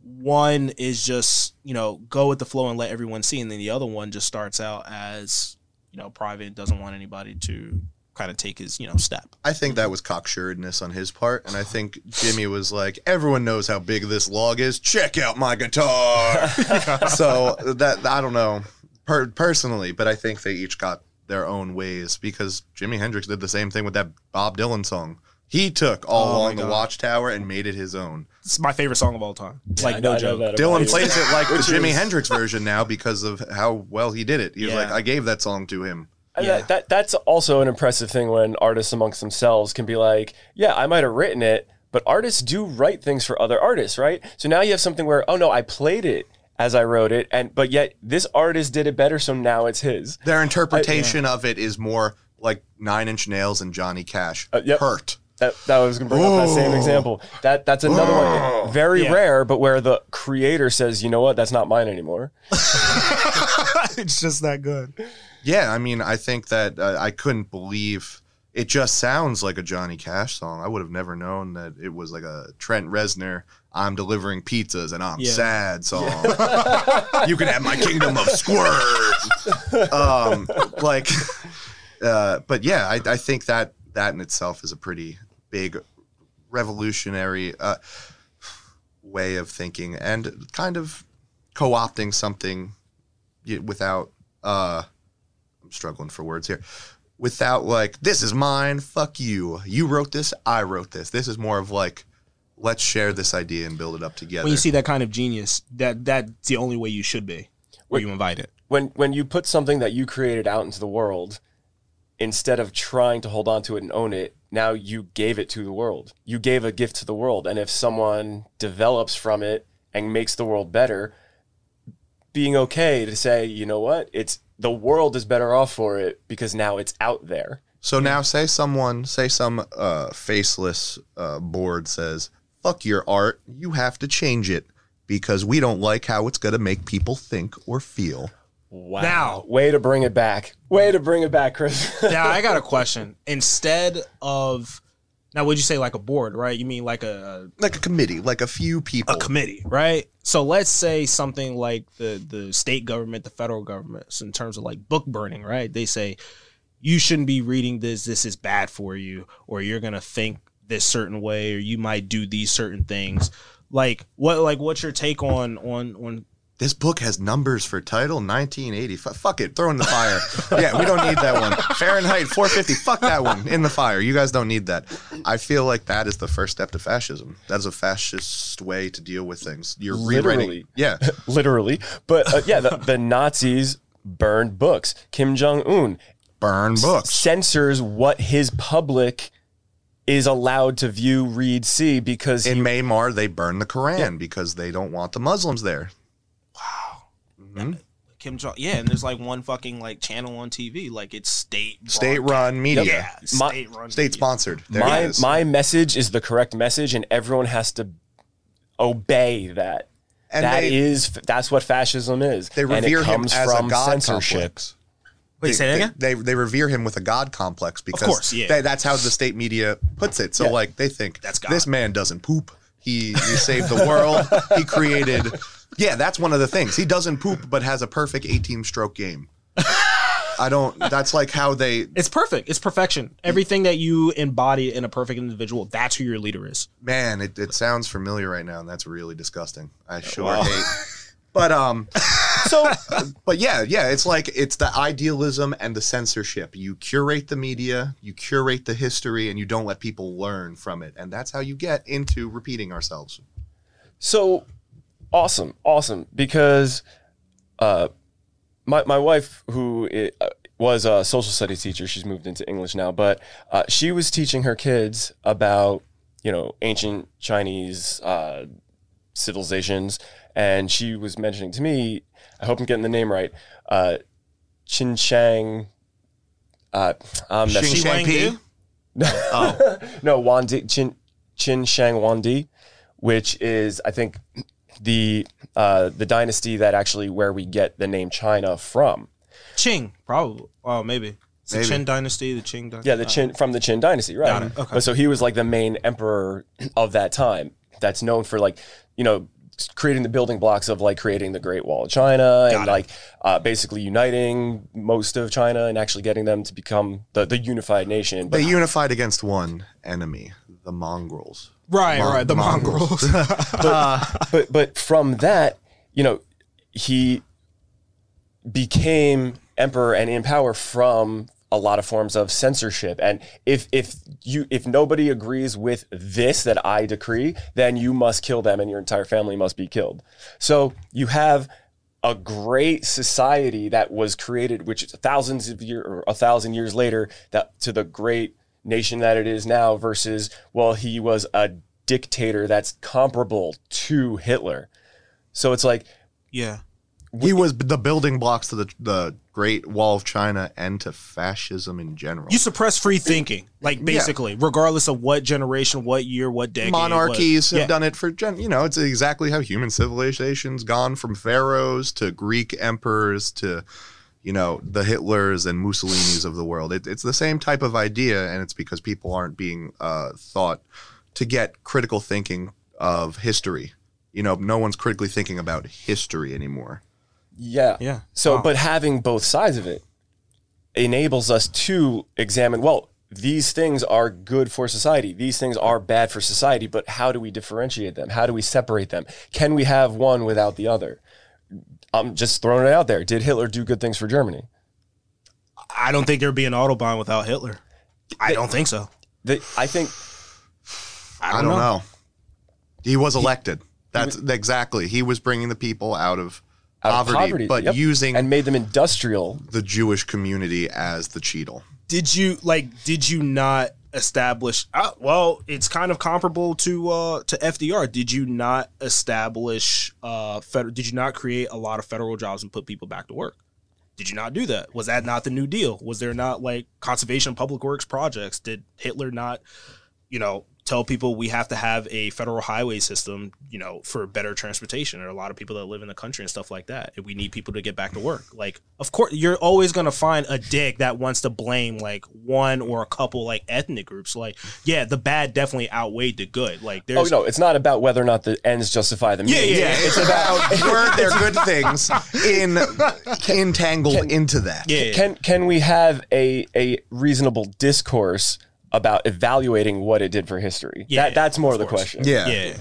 one is just you know go with the flow and let everyone see, and then the other one just starts out as you know private, doesn't want anybody to kind of take his you know step. I think that was cocksuredness on his part, and I think Jimmy was like, "Everyone knows how big this log is. Check out my guitar." [LAUGHS] so that I don't know per- personally, but I think they each got their own ways because Jimi Hendrix did the same thing with that Bob Dylan song. He took All Oh Along the Watchtower and made it his own. It's my favorite song of all time. Like I no know- I know joke. Dylan you. plays it like [LAUGHS] the Which Jimi Hendrix version now because of how well he did it. He was Yeah. like, I gave that song to him. And Yeah. That, that that's also an impressive thing when artists amongst themselves can be like, yeah, I might have written it, but artists do write things for other artists, right? So now you have something where, oh no, I played it as I wrote it, and but yet this artist did it better, so now it's his. Their interpretation of it is more like Nine Inch Nails and Johnny Cash. Uh, yep. Hurt. That, that was gonna bring up that same example. That that's another one, very Yeah. rare, but where the creator says, you know what, that's not mine anymore. [LAUGHS] it's just that good. Yeah, I mean, I think that uh, I couldn't believe it just sounds like a Johnny Cash song. I would have never known that it was like a Trent Reznor, I'm delivering pizzas and I'm Yeah. sad song. [LAUGHS] you can have my kingdom of squirt. um, like, uh, but yeah, I, I think that that in itself is a pretty big revolutionary uh, way of thinking and kind of co-opting something without uh I'm struggling for words here. Without like, this is mine, fuck you. You wrote this, I wrote this. This is more of like, let's share this idea and build it up together. When you see that kind of genius, that that's the only way you should be. Where you invite it. when when you put something that you created out into the world instead of trying to hold on to it and own it now you gave it to the world you gave a gift to the world and if someone develops from it and makes the world better being okay to say you know what? It's the world is better off for it because now it's out there. So now say someone, say some uh, faceless uh, board says, fuck your art, you have to change it because we don't like how it's going to make people think or feel. wow. Now- way to bring it back. Way to bring it back chris. Now I got a [LAUGHS] question. Instead of now, would you say like a board, right? You mean like a, Like a committee, like a few people. a committee, right? So let's say something like the the state government, the federal government, so in terms of like book burning, right? They say you shouldn't be reading this. This is bad for you, or you're gonna think this certain way, or you might do these certain things. Like what? Like what's your take on on on? This book has numbers for title 1980. Fuck it, throw in the fire. yeah, we don't need that one. Fahrenheit 450. Fuck that one in the fire. You guys don't need that. I feel like that is the first step to fascism. That is a fascist way to deal with things. You're rewriting. Literally. Yeah, [LAUGHS] literally but uh, yeah the, the nazis burned books kim jong-un burn books. censors what his public is allowed to view, read, see because he, In Myanmar, they burn the Quran because they don't want the Muslims there. Kim Jong, yeah, and there's like one fucking like channel on TV, like it's state state run media. yeah, My- state run, State sponsored. There my it is. my message is the correct message, and everyone has to obey that. And That they- is- that's what fascism is. They and it revere him as from a god censorship. complex. Wait, they, say that again. They, they revere him with a god complex because course, yeah. they- that's how the state media puts it. So Yeah. like they think That's God. this man doesn't poop. He, he saved the world. he created. Yeah, that's one of the things. He doesn't poop, but has a perfect 18 stroke game. I don't. That's like how they. It's perfect. It's perfection. Everything that you embody in a perfect individual, that's who your leader is. Man, it, it sounds familiar right now, and that's really disgusting. I sure Wow. hate. But um, [LAUGHS] So but yeah, yeah, it's like it's the idealism and the censorship. You curate the media, you curate the history, and you don't let people learn from it, and that's how you get into repeating ourselves. So awesome, awesome. Because uh, my my wife, who i- uh, was a social studies teacher, she's moved into English now, but uh, she was teaching her kids about you know ancient Chinese uh, civilizations, and she was mentioning to me, I hope I'm getting the name right, uh, Qin Shang. Uh, I'm Xing Shang Pi? Oh, no, Wandi Qin Qin Shang Wandi, which is I think the uh, the dynasty that actually where we get the name China from. Qing, probably. Oh, maybe. It's the Maybe. Qin dynasty, the Qing dynasty. Yeah, the Qin from the Qin dynasty, right? Got it, okay. But so he was like the main emperor of that time. That's known for like you know creating the building blocks of like creating the Great Wall of China and it. like uh, basically uniting most of China and actually getting them to become the, the unified nation. But They unified against one enemy, the Mongrels. Right, Mon- right. The Mongrels. Mongrels. [LAUGHS] Uh. but but from that, you know, he became emperor and in power from a lot of forms of censorship. And if if you if nobody agrees with this that I decree, then you must kill them and your entire family must be killed. So you have a great society that was created, which is thousands of years or a thousand years later, that to the great nation that it is now versus well, he was a dictator that's comparable to Hitler. So it's like Yeah. He was the building blocks to the the Great Wall of China and to fascism in general. You suppress free thinking, like basically, regardless of what generation, what year, what decade. what- Monarchies have yeah. done it for gen. You know, it's exactly how human civilization's gone from pharaohs to Greek emperors to, you know, the Hitlers and Mussolinis of the world. It, it's the same type of idea, and it's because people aren't being uh, thought to get critical thinking of history. You know, no one's critically thinking about history anymore. Yeah. Yeah. So, Wow. but having both sides of it enables us to examine, well, these things are good for society. These things are bad for society, but how do we differentiate them? How do we separate them? Can we have one without the other? I'm just throwing it out there. Did Hitler do good things for Germany? I don't think there'd be an Autobahn without Hitler. I don't think so. The, I think I don't, know. He was elected. That's exactly. He was bringing the people out of, out of poverty, poverty, but yep, using and made them industrial. the Jewish community as the cheetle. Did you like? Did you not establish? Uh, well, it's kind of comparable to uh, to FDR. Did you not establish? Uh, federal, did you not create a lot of federal jobs and put people back to work? Did you not do that? Was that not the New Deal? Was there not like conservation public works projects? Did Hitler not, you know, tell people we have to have a federal highway system, you know, for better transportation? There are a lot of people that live in the country and stuff like that. And we need people to get back to work. Like, of course, you're always gonna find a dick that wants to blame like one or a couple like ethnic groups. Like, yeah, the bad definitely outweighed the good. Like, Oh no, it's not about whether or not the ends justify the means. Yeah, yeah, yeah. It's about [LAUGHS] were there good [LAUGHS] things in entangled into that. yeah, Can can we have a a reasonable discourse about evaluating what it did for history? Yeah, that, that's more of the course. question. Yeah. yeah.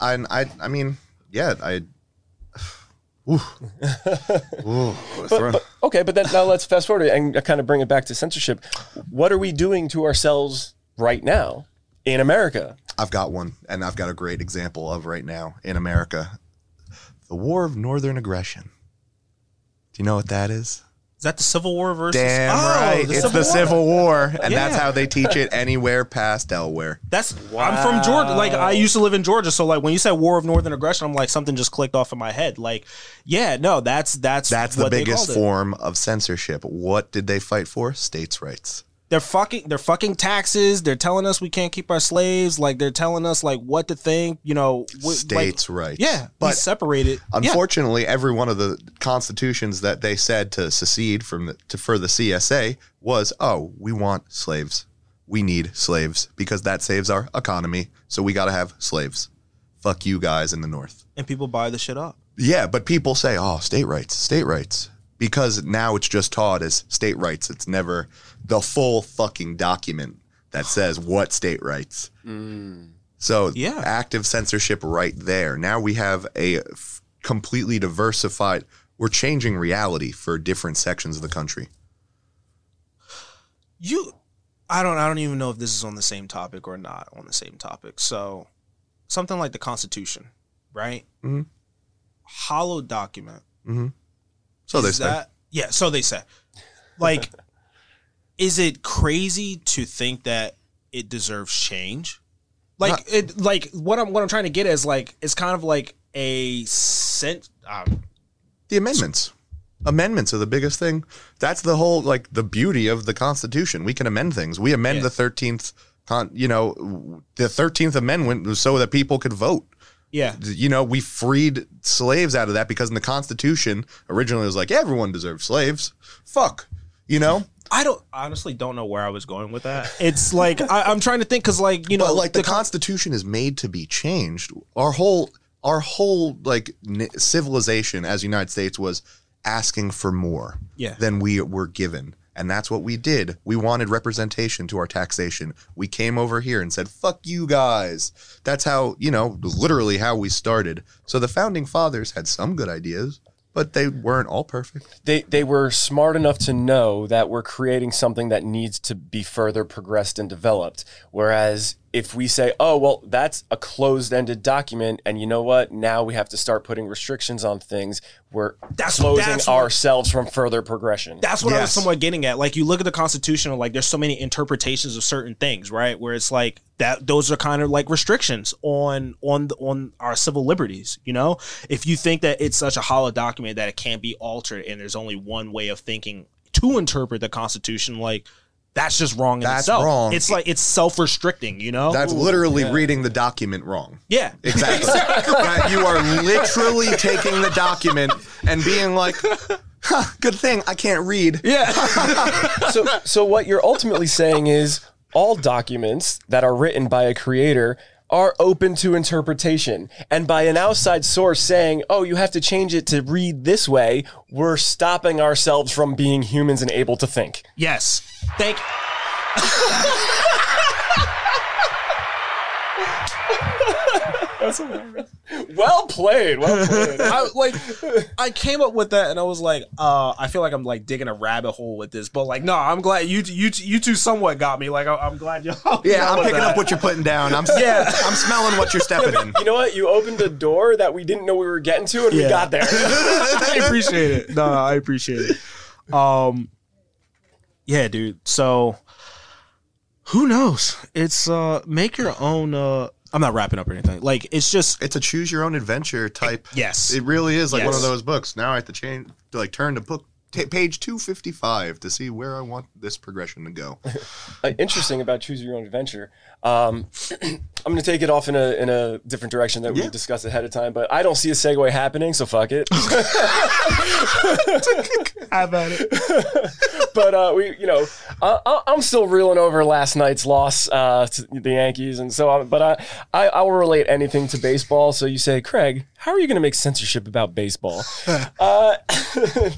And I I mean, yeah, I [SIGHS] [LAUGHS] Ooh. Ooh. Throw- Okay, but then now let's fast forward and kind of bring it back to censorship. What are we doing to ourselves right now in America? I've got one, and I've got a great example of right now in America. The War of Northern Aggression. Do you know what that is? Is that the Civil War versus? Damn Oh, right. it's the War. Civil War. And that's how they teach it anywhere past Delaware. That's I'm from Georgia. Like I used to live in Georgia, so like when you said War of Northern Aggression, I'm like something just clicked off in my head. Like, yeah, no, that's that's That's the biggest form of censorship. What did they fight for? States' rights. They're fucking they're fucking taxes. They're telling us we can't keep our slaves. Like they're telling us like what to think. You know, wh- like- States' rights. yeah, But separated. Yeah. Unfortunately, every one of the constitutions that they said to secede from the, to for the CSA was, oh, we want slaves. We need slaves because that saves our economy. So we got to have slaves. Fuck you guys in the North. and people buy the shit up. Yeah, but people say, oh, state rights, state rights. Because now it's just taught as state rights. It's never the full fucking document that says what state rights. So Yeah. active censorship right there. Now we have a f- completely diversified. We're changing reality for different sections of the country. You, I don't I don't even know if this is on the same topic or not on the same topic. So, something like the Constitution, right? Mhm. Hollow document. So they is say. that yeah so they say like [LAUGHS] is it crazy to think that it deserves change like Not- it like what i'm what i'm trying to get is like it's kind of like a sent. um, the amendments. Amendments are the biggest thing. That's the whole like the beauty of the Constitution. We can amend things. We amend Yeah. the thirteenth. Con, you know, the Thirteenth Amendment was so that people could vote. yeah You know, we freed slaves out of that because in the Constitution originally it was like everyone deserves slaves. Fuck, you know. I don't honestly don't know where i was going with that it's like I, i'm trying to think because like you know But like the, con- Constitution is made to be changed. Our whole our whole like n- civilization as United States was asking for more Yeah. than we were given. And that's what we did. We wanted representation to our taxation. We came over here and said, fuck you guys. That's how, you know, literally how we started. So the founding fathers had some good ideas. But they weren't all perfect. they they were smart enough to know that we're creating something that needs to be further progressed and developed. Whereas if we say, "Oh, well, that's a closed-ended document," and you know what, now we have to start putting restrictions on things, we're That's- closing that's what- ourselves from further progression. That's what I was somewhat getting at. Like you look at the Constitution, like there's so many interpretations of certain things, right? Where it's like that those are kind of like restrictions on on the, on our civil liberties. You know, if you think that it's such a hollow document that it can't be altered, and there's only one way of thinking to interpret the Constitution, like that's just wrong in That's itself. wrong. It's like it's self-restricting. You know, That's literally reading the document wrong. yeah, [LAUGHS] Exactly. That you are literally taking the document and being like, huh, good thing I can't read. yeah. [LAUGHS] so so what you're ultimately saying is all documents that are written by a creator are open to interpretation and by an outside source saying oh you have to change it to read this way we're stopping ourselves from being humans and able to think yes. Thank. Well played well [LAUGHS] played I like I came up with that and I was like, uh, I feel like I'm like digging a rabbit hole with this, but like, no, I'm glad you you you two somewhat got me. Like, I, I'm glad y'all. Yeah, [LAUGHS] I'm picking up what you're putting down. I'm Yeah. I'm smelling what you're stepping in. you know what you opened a door that we didn't know we were getting to and we got there [LAUGHS] I appreciate it. No, no, I appreciate it. Um, yeah, dude. So, who knows? It's uh, make your own. Uh, I'm not wrapping up or anything. Like, it's just It's a choose your own adventure type. yes. It really is like one of those books. Now I have to change, to like turn to book ta page 255 to see where I want this progression to go. [LAUGHS] uh, interesting about choose your own adventure. Um, [CLEARS THROAT] I'm going to take it off in a in a different direction that we Yeah. discussed ahead of time, but I don't see a segue happening, so fuck it. [LAUGHS] Have at it. [LAUGHS] but uh, we, you know, I, I'm still reeling over last night's loss uh, to the Yankees, and so. I, but I, I, I will relate anything to baseball. So you say, Craig, how are you going to make censorship about baseball? [LAUGHS] uh, [LAUGHS]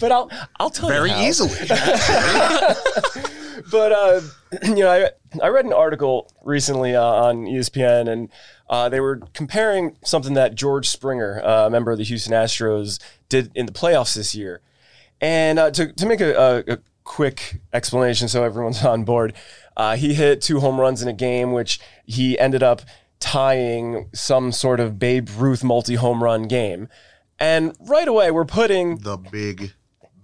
but I'll I'll tell Very you very easily. [LAUGHS] but uh, [CLEARS THROAT] you know, I I read an article recently uh, on ESPN, and uh, they were comparing something that George Springer, uh, a member of the Houston Astros, did in the playoffs this year. And uh, to to make a, a, a quick explanation, so everyone's on board, uh, he hit two home runs in a game, which he ended up tying some sort of Babe Ruth multi home run game. And right away, we're putting the big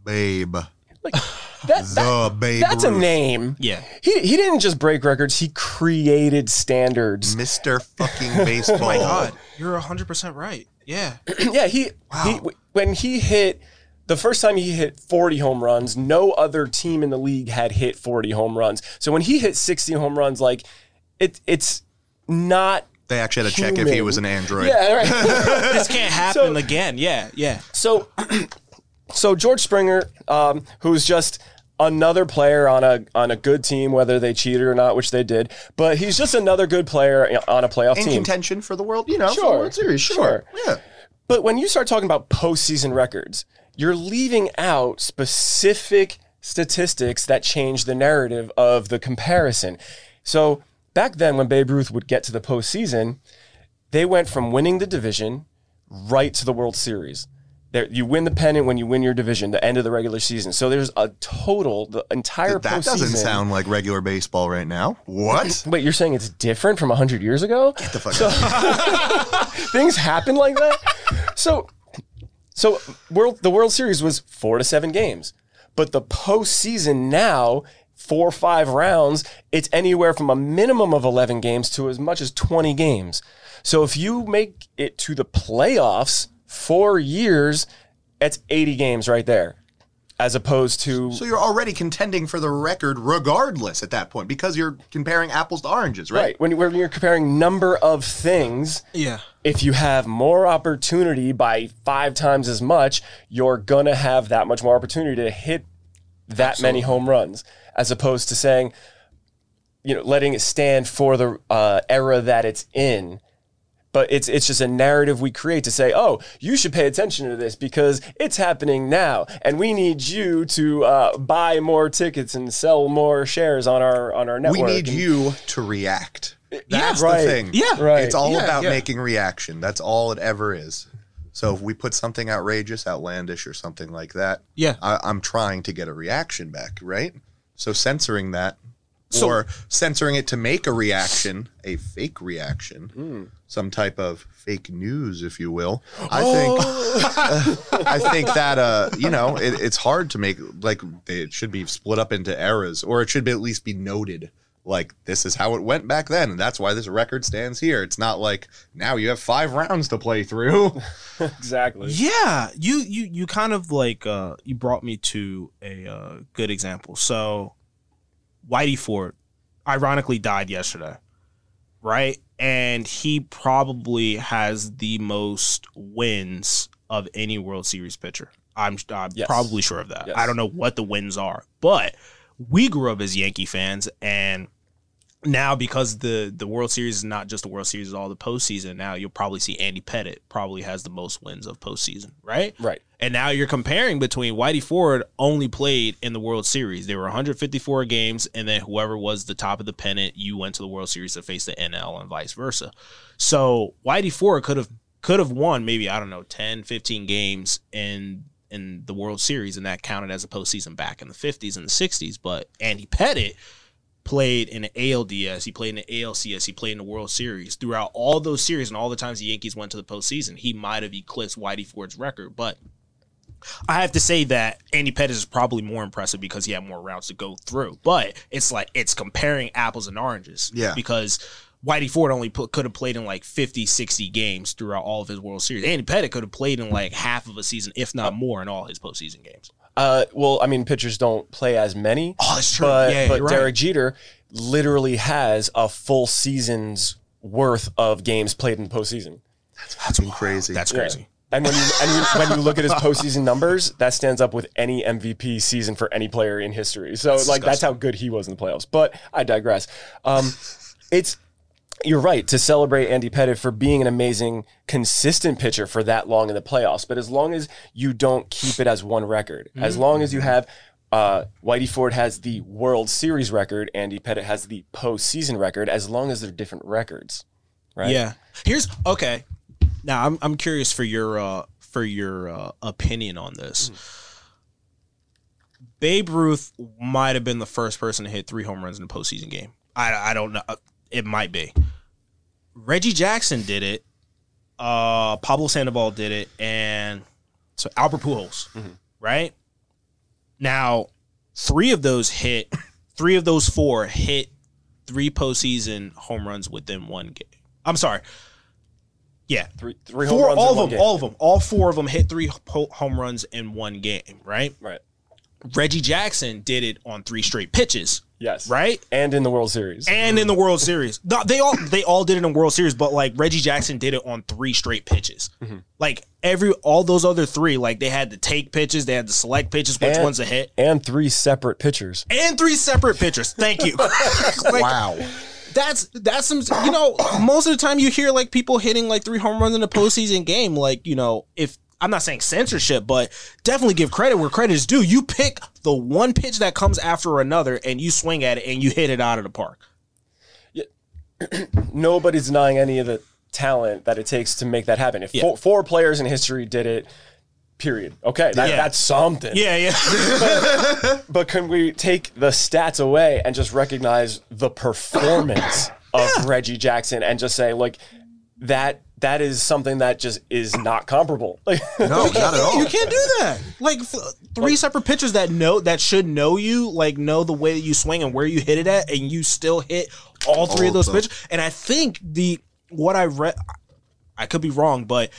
babe. that, [LAUGHS] that The babe. that's a name. Yeah. He, he didn't just break records, he created standards. Mr. [LAUGHS] fucking oh baseball. Oh my God, you're 100 percent right. Yeah. [CLEARS THROAT] yeah, he, he when he hit the first time he hit 40 home runs, no other team in the league had hit 40 home runs. So when he hit 60 home runs, like it it's not They actually had to check if he was an android. yeah, right. [LAUGHS] this can't happen So- again. Yeah. Yeah. So, [CLEARS THROAT] so George Springer, um, who's just another player on a on a good team, whether they cheated or not, which they did, but he's just another good player on a playoff In team. contention for the world, you know, for the Sure. World Series. Sure. Sure. Yeah. But when you start talking about postseason records, you're leaving out specific statistics that change the narrative of the comparison. So back then, when Babe Ruth would get to the postseason, they went from winning the division right to the World Series. There, you win the pennant when you win your division, the end of the regular season. So there's a total, the entire That postseason. doesn't sound like regular baseball right now. What? [LAUGHS] But you're saying it's different from 100 years ago? Get the fuck out. [LAUGHS] things happen like that. So, so world the World Series was four to seven games, but the postseason now four or five rounds, it's anywhere from a minimum of eleven games to as much as twenty games. So if you make it to the playoffs four years, it's eighty games right there, as opposed to So you're already contending for the record regardless at that point because you're comparing apples to oranges, right? right when, when you're comparing number of things. Yeah. if you have more opportunity by five times as much, you're gonna have that much more opportunity to hit that many home runs, as opposed to saying, you know, letting it stand for the uh, era that it's in. But it's it's just a narrative we create to say, oh, you should pay attention to this because it's happening now, and we need you to uh, buy more tickets and sell more shares on our on our network. We need And- you to react. That's right. the thing. Yeah. Right. It's all Yeah, about yeah. making reaction. That's all it ever is. So if we put something outrageous, outlandish, or something like that, Yeah. I, I'm trying to get a reaction back, right? So censoring that, So- or censoring it to make a reaction, a fake reaction, Hmm. some type of fake news, if you will. I think, [LAUGHS] I think that uh, you know, it, it's hard to make like it should be split up into eras, or it should be, at least be noted. Like this is how it went back then, and that's why this record stands here. It's not like now you have five rounds to play through. [LAUGHS] [LAUGHS] exactly. Yeah, you you you kind of like uh you brought me to a uh, good example. So Whitey Ford ironically died yesterday. Right? And he probably has the most wins of any World Series pitcher. I'm I'm Yes. probably sure of that. Yes. I don't know what the wins are, but we grew up as Yankee fans and now because the the World Series is not just the World Series, it's all the postseason. Now you'll probably see Andy Pettitte probably has the most wins of postseason, right? Right. And now you're comparing between Whitey Ford only played in the World Series. There were 154 games, and then whoever was the top of the pennant, you went to the World Series to face the NL and vice versa. So Whitey Ford could have could have won maybe I don't know 10, 15 games in in the World Series, and that counted as a postseason back in the 50s and the 60s. But Andy Pettitte played in the ALDS, he played in the ALCS, he played in the World Series. Throughout all those series and all the times the Yankees went to the postseason, he might have eclipsed Whitey Ford's record. But I have to say that Andy Pettitte is probably more impressive because he had more rounds to go through. But it's like it's comparing apples and oranges. Yeah. Because Whitey Ford only put, could have played in like 50, 60 games throughout all of his World Series. Andy Pettitte could have played in like half of a season, if not more, in all his postseason games. Uh, well, I mean, pitchers don't play as many. Oh, that's true. But, Yeah, but you're right. Derek Jeter literally has a full season's worth of games played in the postseason. That's crazy. That's Yeah. crazy. And when you, and you when you look at his [LAUGHS] postseason numbers, that stands up with any MVP season for any player in history. So like that's how good he was in the playoffs. But I digress. Um, it's you're right to celebrate Andy Pettitte for being an amazing, consistent pitcher for that long in the playoffs. But as long as you don't keep it as one record, as long as you have. Uh, Whitey Ford has the World Series record. Andy Pettitte has the postseason record. As long as they're different records, right? Yeah. Here's okay. Now I'm I'm curious for your uh for your uh, opinion on this. Babe Ruth might have been the first person to hit three home runs in a postseason game. I I don't know. It might be. Reggie Jackson did it. Uh, Pablo Sandoval did it, and so Albert Pujols, right? Now, three of those hit. [LAUGHS] Three of those four hit three postseason home runs within one game. I'm sorry. Yeah, Three, three home four, runs. all of them, game. all of them, all four of them hit three ho- home runs in one game. Right? Right. Reggie Jackson did it on three straight pitches. Yes. Right? And in the World Series. And in the World Series, they all they all did it in World Series, but like Reggie Jackson did it on three straight pitches. Mm-hmm. Like every all those other three, like they had to take pitches, they had to select pitches, which And- ones to hit, and three separate pitchers. and three separate pitchers. Thank you. [LAUGHS] Like, wow. that's that's some you know most of the time you hear like people hitting like three home runs in a postseason game like you know if I'm not saying censorship but definitely give credit where credit is due you pick the one pitch that comes after another and you swing at it and you hit it out of the park Yeah. [CLEARS THROAT] Nobody's denying any of the talent that it takes to make that happen. If four, four players in history did it, period. Okay, that, Yeah. that's something. yeah yeah [LAUGHS] But can we take the stats away and just recognize the performance [COUGHS] of Reggie Jackson and just say, like, that that is something that just is not comparable. Like, [LAUGHS] No, not at all. you can't do that like f- three separate pitchers that know that should know you like know the way that you swing and where you hit it at and you still hit all three All of those of pitches and I think the what I read I could be wrong, but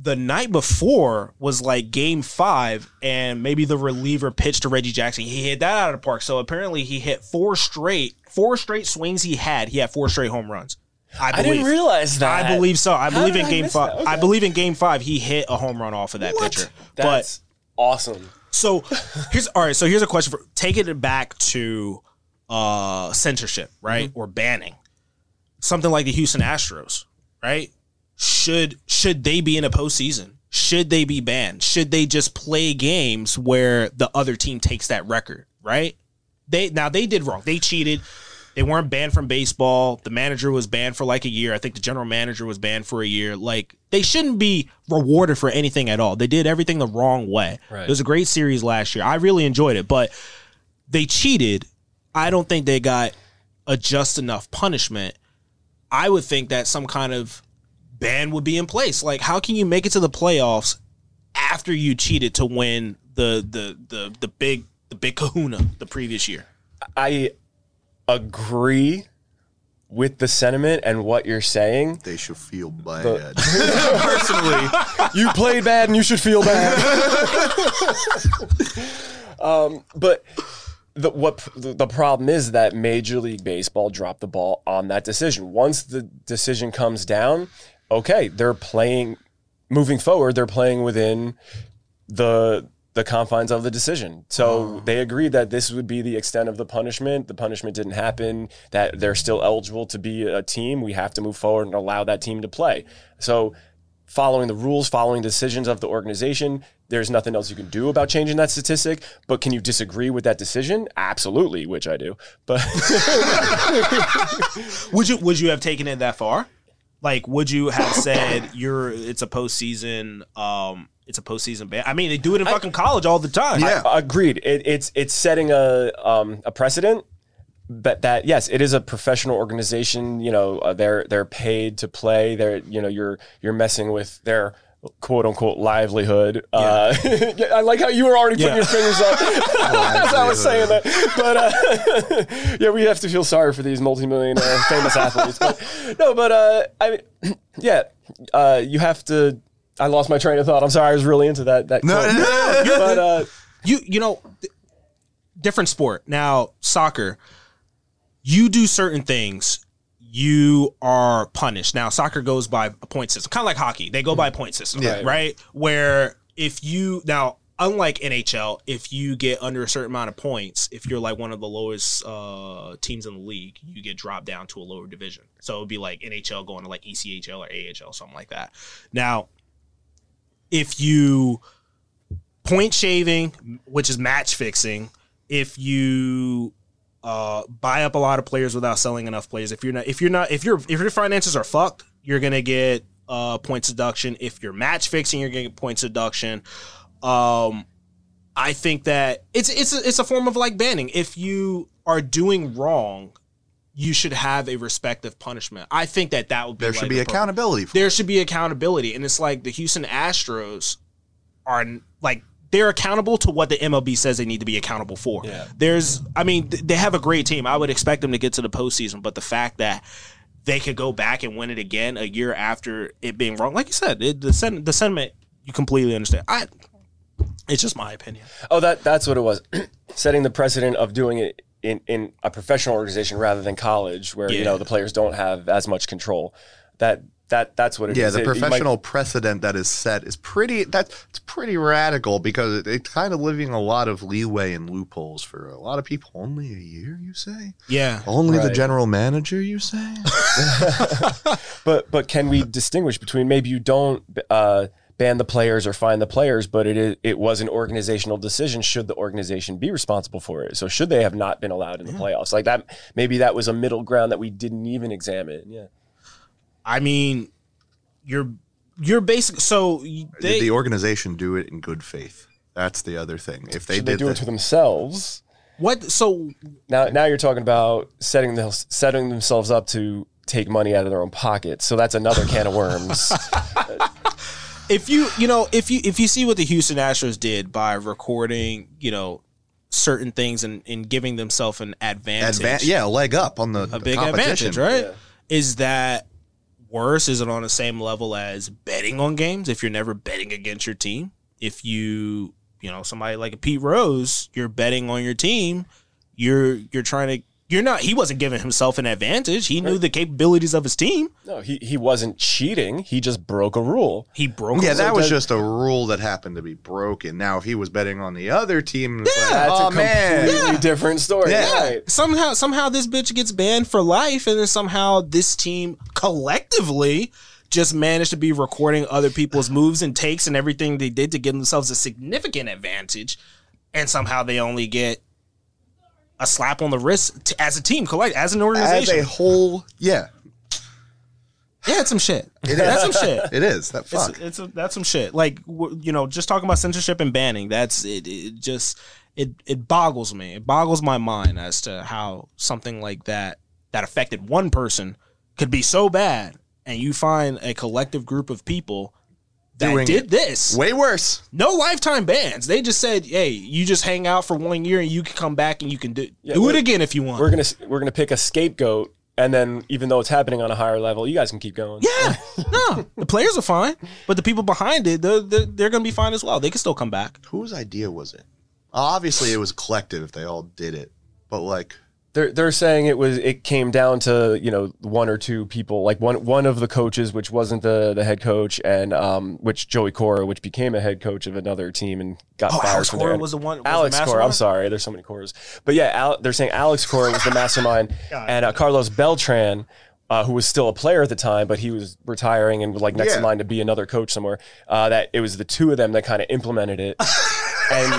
the night before was like game five, and maybe the reliever pitched to Reggie Jackson. He hit that out of the park. So apparently he hit four straight, four straight swings he had. He had four straight home runs. I, I didn't realize that. I believe so. I How believe in I game five. that? I believe in game five he hit a home run off of that pitcher. That's awesome. So here's all right. So here's a question for taking it back to uh censorship, right, Mm-hmm. or banning something like the Houston Astros, right? Should should they be in a postseason? Should they be banned? Should they just play games where the other team takes that record, right? They now they did wrong. They cheated. They weren't banned from baseball. The manager was banned for like a year. I think the general manager was banned for a year. Like they shouldn't be rewarded for anything at all. They did everything the wrong way. Right. It was a great series last year. I really enjoyed it, but they cheated. I don't think they got a just enough punishment. I would think that some kind of ban would be in place. Like, how can you make it to the playoffs after you cheated to win the the the the big the big Kahuna the previous year? I agree with the sentiment and what you're saying. They should feel bad. [LAUGHS] Personally, you played bad and you should feel bad. [LAUGHS] um, but the what the, the problem is that Major League Baseball dropped the ball on that decision. Once the decision comes down, okay, they're playing moving forward, they're playing within the the confines of the decision. So they agreed that this would be the extent of the punishment. The punishment didn't happen, that they're still eligible to be a team. We have to move forward and allow that team to play. So following the rules, following decisions of the organization, there's nothing else you can do about changing that statistic. But can you disagree with that decision? Absolutely, which I do. But [LAUGHS] Would you would you have taken it that far? Like, would you have said you're it's a postseason um it's a postseason ban? I mean, they do it in fucking college all the time. Yeah. agreed. It, it's it's setting a um, a precedent. But that yes, it is a professional organization. You know, uh, they're they're paid to play. They're you know you're you're messing with their quote unquote livelihood. Uh, [LAUGHS] I like how you were already putting Yeah. your fingers up [LAUGHS] as I was saying that. But uh, [LAUGHS] yeah, we have to feel sorry for these multimillionaire famous athletes. But no, but uh, I mean, [CLEARS THROAT] yeah, uh, you have to. I lost my train of thought. I'm sorry. I was really into that. That No, quote. no, [LAUGHS] but uh, you you know different sport now soccer you do certain things you are punished now soccer goes by a point system kind of like hockey they go by a point system Yeah. right where if you now unlike nhl if you get under a certain amount of points if you're like one of the lowest uh, teams in the league you get dropped down to a lower division so it would be like nhl going to like echl or ahl something like that now if you point shaving, which is match fixing, if you uh, buy up a lot of players without selling enough players, if you're not, if you're not, if your if your finances are fucked, you're gonna get uh, points deduction. If you're match fixing, you're gonna get points deduction. Um, I think that it's it's a, it's a form of like banning. If you are doing wrong, you should have a respective punishment. I think that that would be There like should be accountability. For there should be accountability and it's like the houston astros are like they're accountable to what the mlb says they need to be accountable for Yeah. there's i mean th- they have a great team i would expect them to get to the postseason but the fact that they could go back and win it again a year after it being wrong like you said it, the, sen- the sentiment you completely understand i it's just my opinion Oh, that that's what it was. [CLEARS THROAT] Setting the precedent of doing it in, in a professional organization rather than college, where you know the players don't have as much control. That that that's what it is. yeah, the It- you might- professional precedent that is set is pretty. That's it's pretty radical because it, it's kind of leaving a lot of leeway and loopholes for a lot of people. Only a year, you say? yeah Only the general manager, you say? [LAUGHS] but but can we distinguish between maybe you don't uh, ban the players or fine the players, but it is, it was an organizational decision. Should the organization be responsible for it? So should they have not been allowed in the playoffs? Like that, maybe that was a middle ground that we didn't even examine. Yeah. i mean you're you're basic so Did they, the organization do it in good faith? That's the other thing. If they Should they did do it that- to themselves? what so Now, now you're talking about setting the, setting themselves up to take money out of their own pockets. So that's another can of worms. [LAUGHS] if you you know if you if you see what the Houston Astros did by recording you know certain things and, and giving themselves an advantage, Advan- yeah, a leg up on the a big competition. advantage, right? Is that worse? Is it on the same level as betting on games? If you're never betting against your team, if you you know somebody like a Pete Rose, you're betting on your team, you're you're trying to. You're not. He wasn't giving himself an advantage. He knew the capabilities of his team. no, he, he wasn't cheating. He just broke a rule. He broke. Yeah, his- that was just a rule that happened to be broken. Now, if he was betting on the other team, it's like, That's oh a man, completely different story. Yeah. Right. somehow somehow this bitch gets banned for life and then somehow this team collectively just managed to be recording other people's moves and takes and everything they did to give themselves a significant advantage and somehow they only get a slap on the wrist t- as a team, collect as an organization, As a whole, yeah, yeah, it's some shit. [LAUGHS] That's some shit. it is. That fuck. It's, it's a, that's some shit. Like w- you know, just talking about censorship and banning. That's it. It just it it boggles me. It boggles my mind as to how something like that that affected one person could be so bad, and you find a collective group of people that Doing did this. Way worse. No lifetime bans. They just said, "Hey, you just hang out for one year, and you can come back and you can do do it again if you want." We're gonna we're gonna pick a scapegoat, and then even though it's happening on a higher level, you guys can keep going. yeah, [LAUGHS] no, the players are fine, but the people behind it, they're, they're, they're going to be fine as well. They can still come back. Whose idea was it? Obviously, it was collective if they all did it. But like, They're they're saying it was it came down to you know one or two people like one one of the coaches which wasn't the the head coach and um which Joey Cora which became a head coach of another team and got Oh, fired Alex from Cora there. was the one- was Alex the Cora. I'm sorry, there's so many Coras, but yeah, Al, they're saying Alex Cora was the [LAUGHS] mastermind and uh, Carlos Beltran. Uh, who was still a player at the time, but he was retiring and was like next in line to be another coach somewhere. Uh, that it was the two of them that kind of implemented it, [LAUGHS] and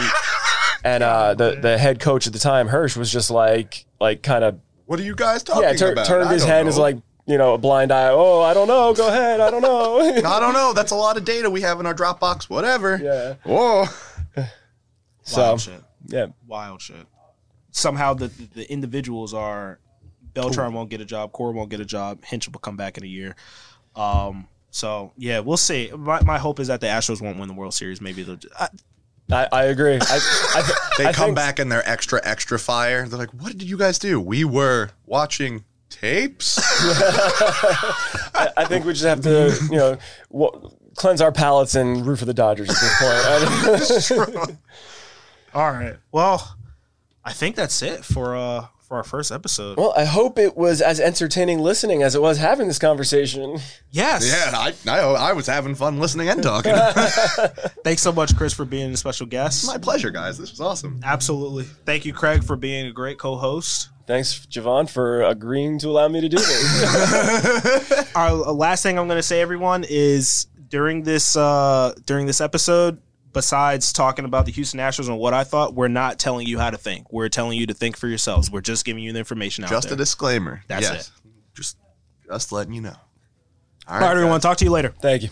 and uh, the the head coach at the time, Hinch, was just like like kind of what are you guys talking about? yeah, tur- about? turned his head know. as like you know a blind eye. Oh, I don't know. Go ahead. I don't know. [LAUGHS] I don't know. That's a lot of data we have in our Dropbox. Whatever. yeah. Whoa. [LAUGHS] So Wild shit. yeah, Wild shit. Somehow the the individuals are Beltran won't get a job, Cora won't get a job, Hinch will come back in a year. Um. So yeah, we'll see. My, my hope is that the Astros won't win the World Series. Maybe they'll. Just, I, I, I agree. I, I, [LAUGHS] They I come think- back and they're extra, extra fire. They're like, what did you guys do? We were watching tapes. [LAUGHS] I, I think we just have to you know w- cleanse our palates and root for the Dodgers at this point. [LAUGHS] all right. Well, I think that's it for uh for our first episode. well, I hope it was as entertaining listening as it was having this conversation. Yes. yeah, I, I, I was having fun listening and talking. [LAUGHS] Thanks so much, Chris, for being a special guest. My pleasure, guys. This was awesome. Absolutely. Thank you, Craig, for being a great co-host. Thanks, Javahn, for agreeing to allow me to do this. [LAUGHS] our last thing I'm going to say, everyone, is during this uh, during this episode. Besides talking about the Houston Astros and what I thought, we're not telling you how to think. We're telling you to think for yourselves. We're just giving you the information out Just a disclaimer. That's yes. Just, just letting you know. All right, everyone. guys. Talk to you later. Thank you.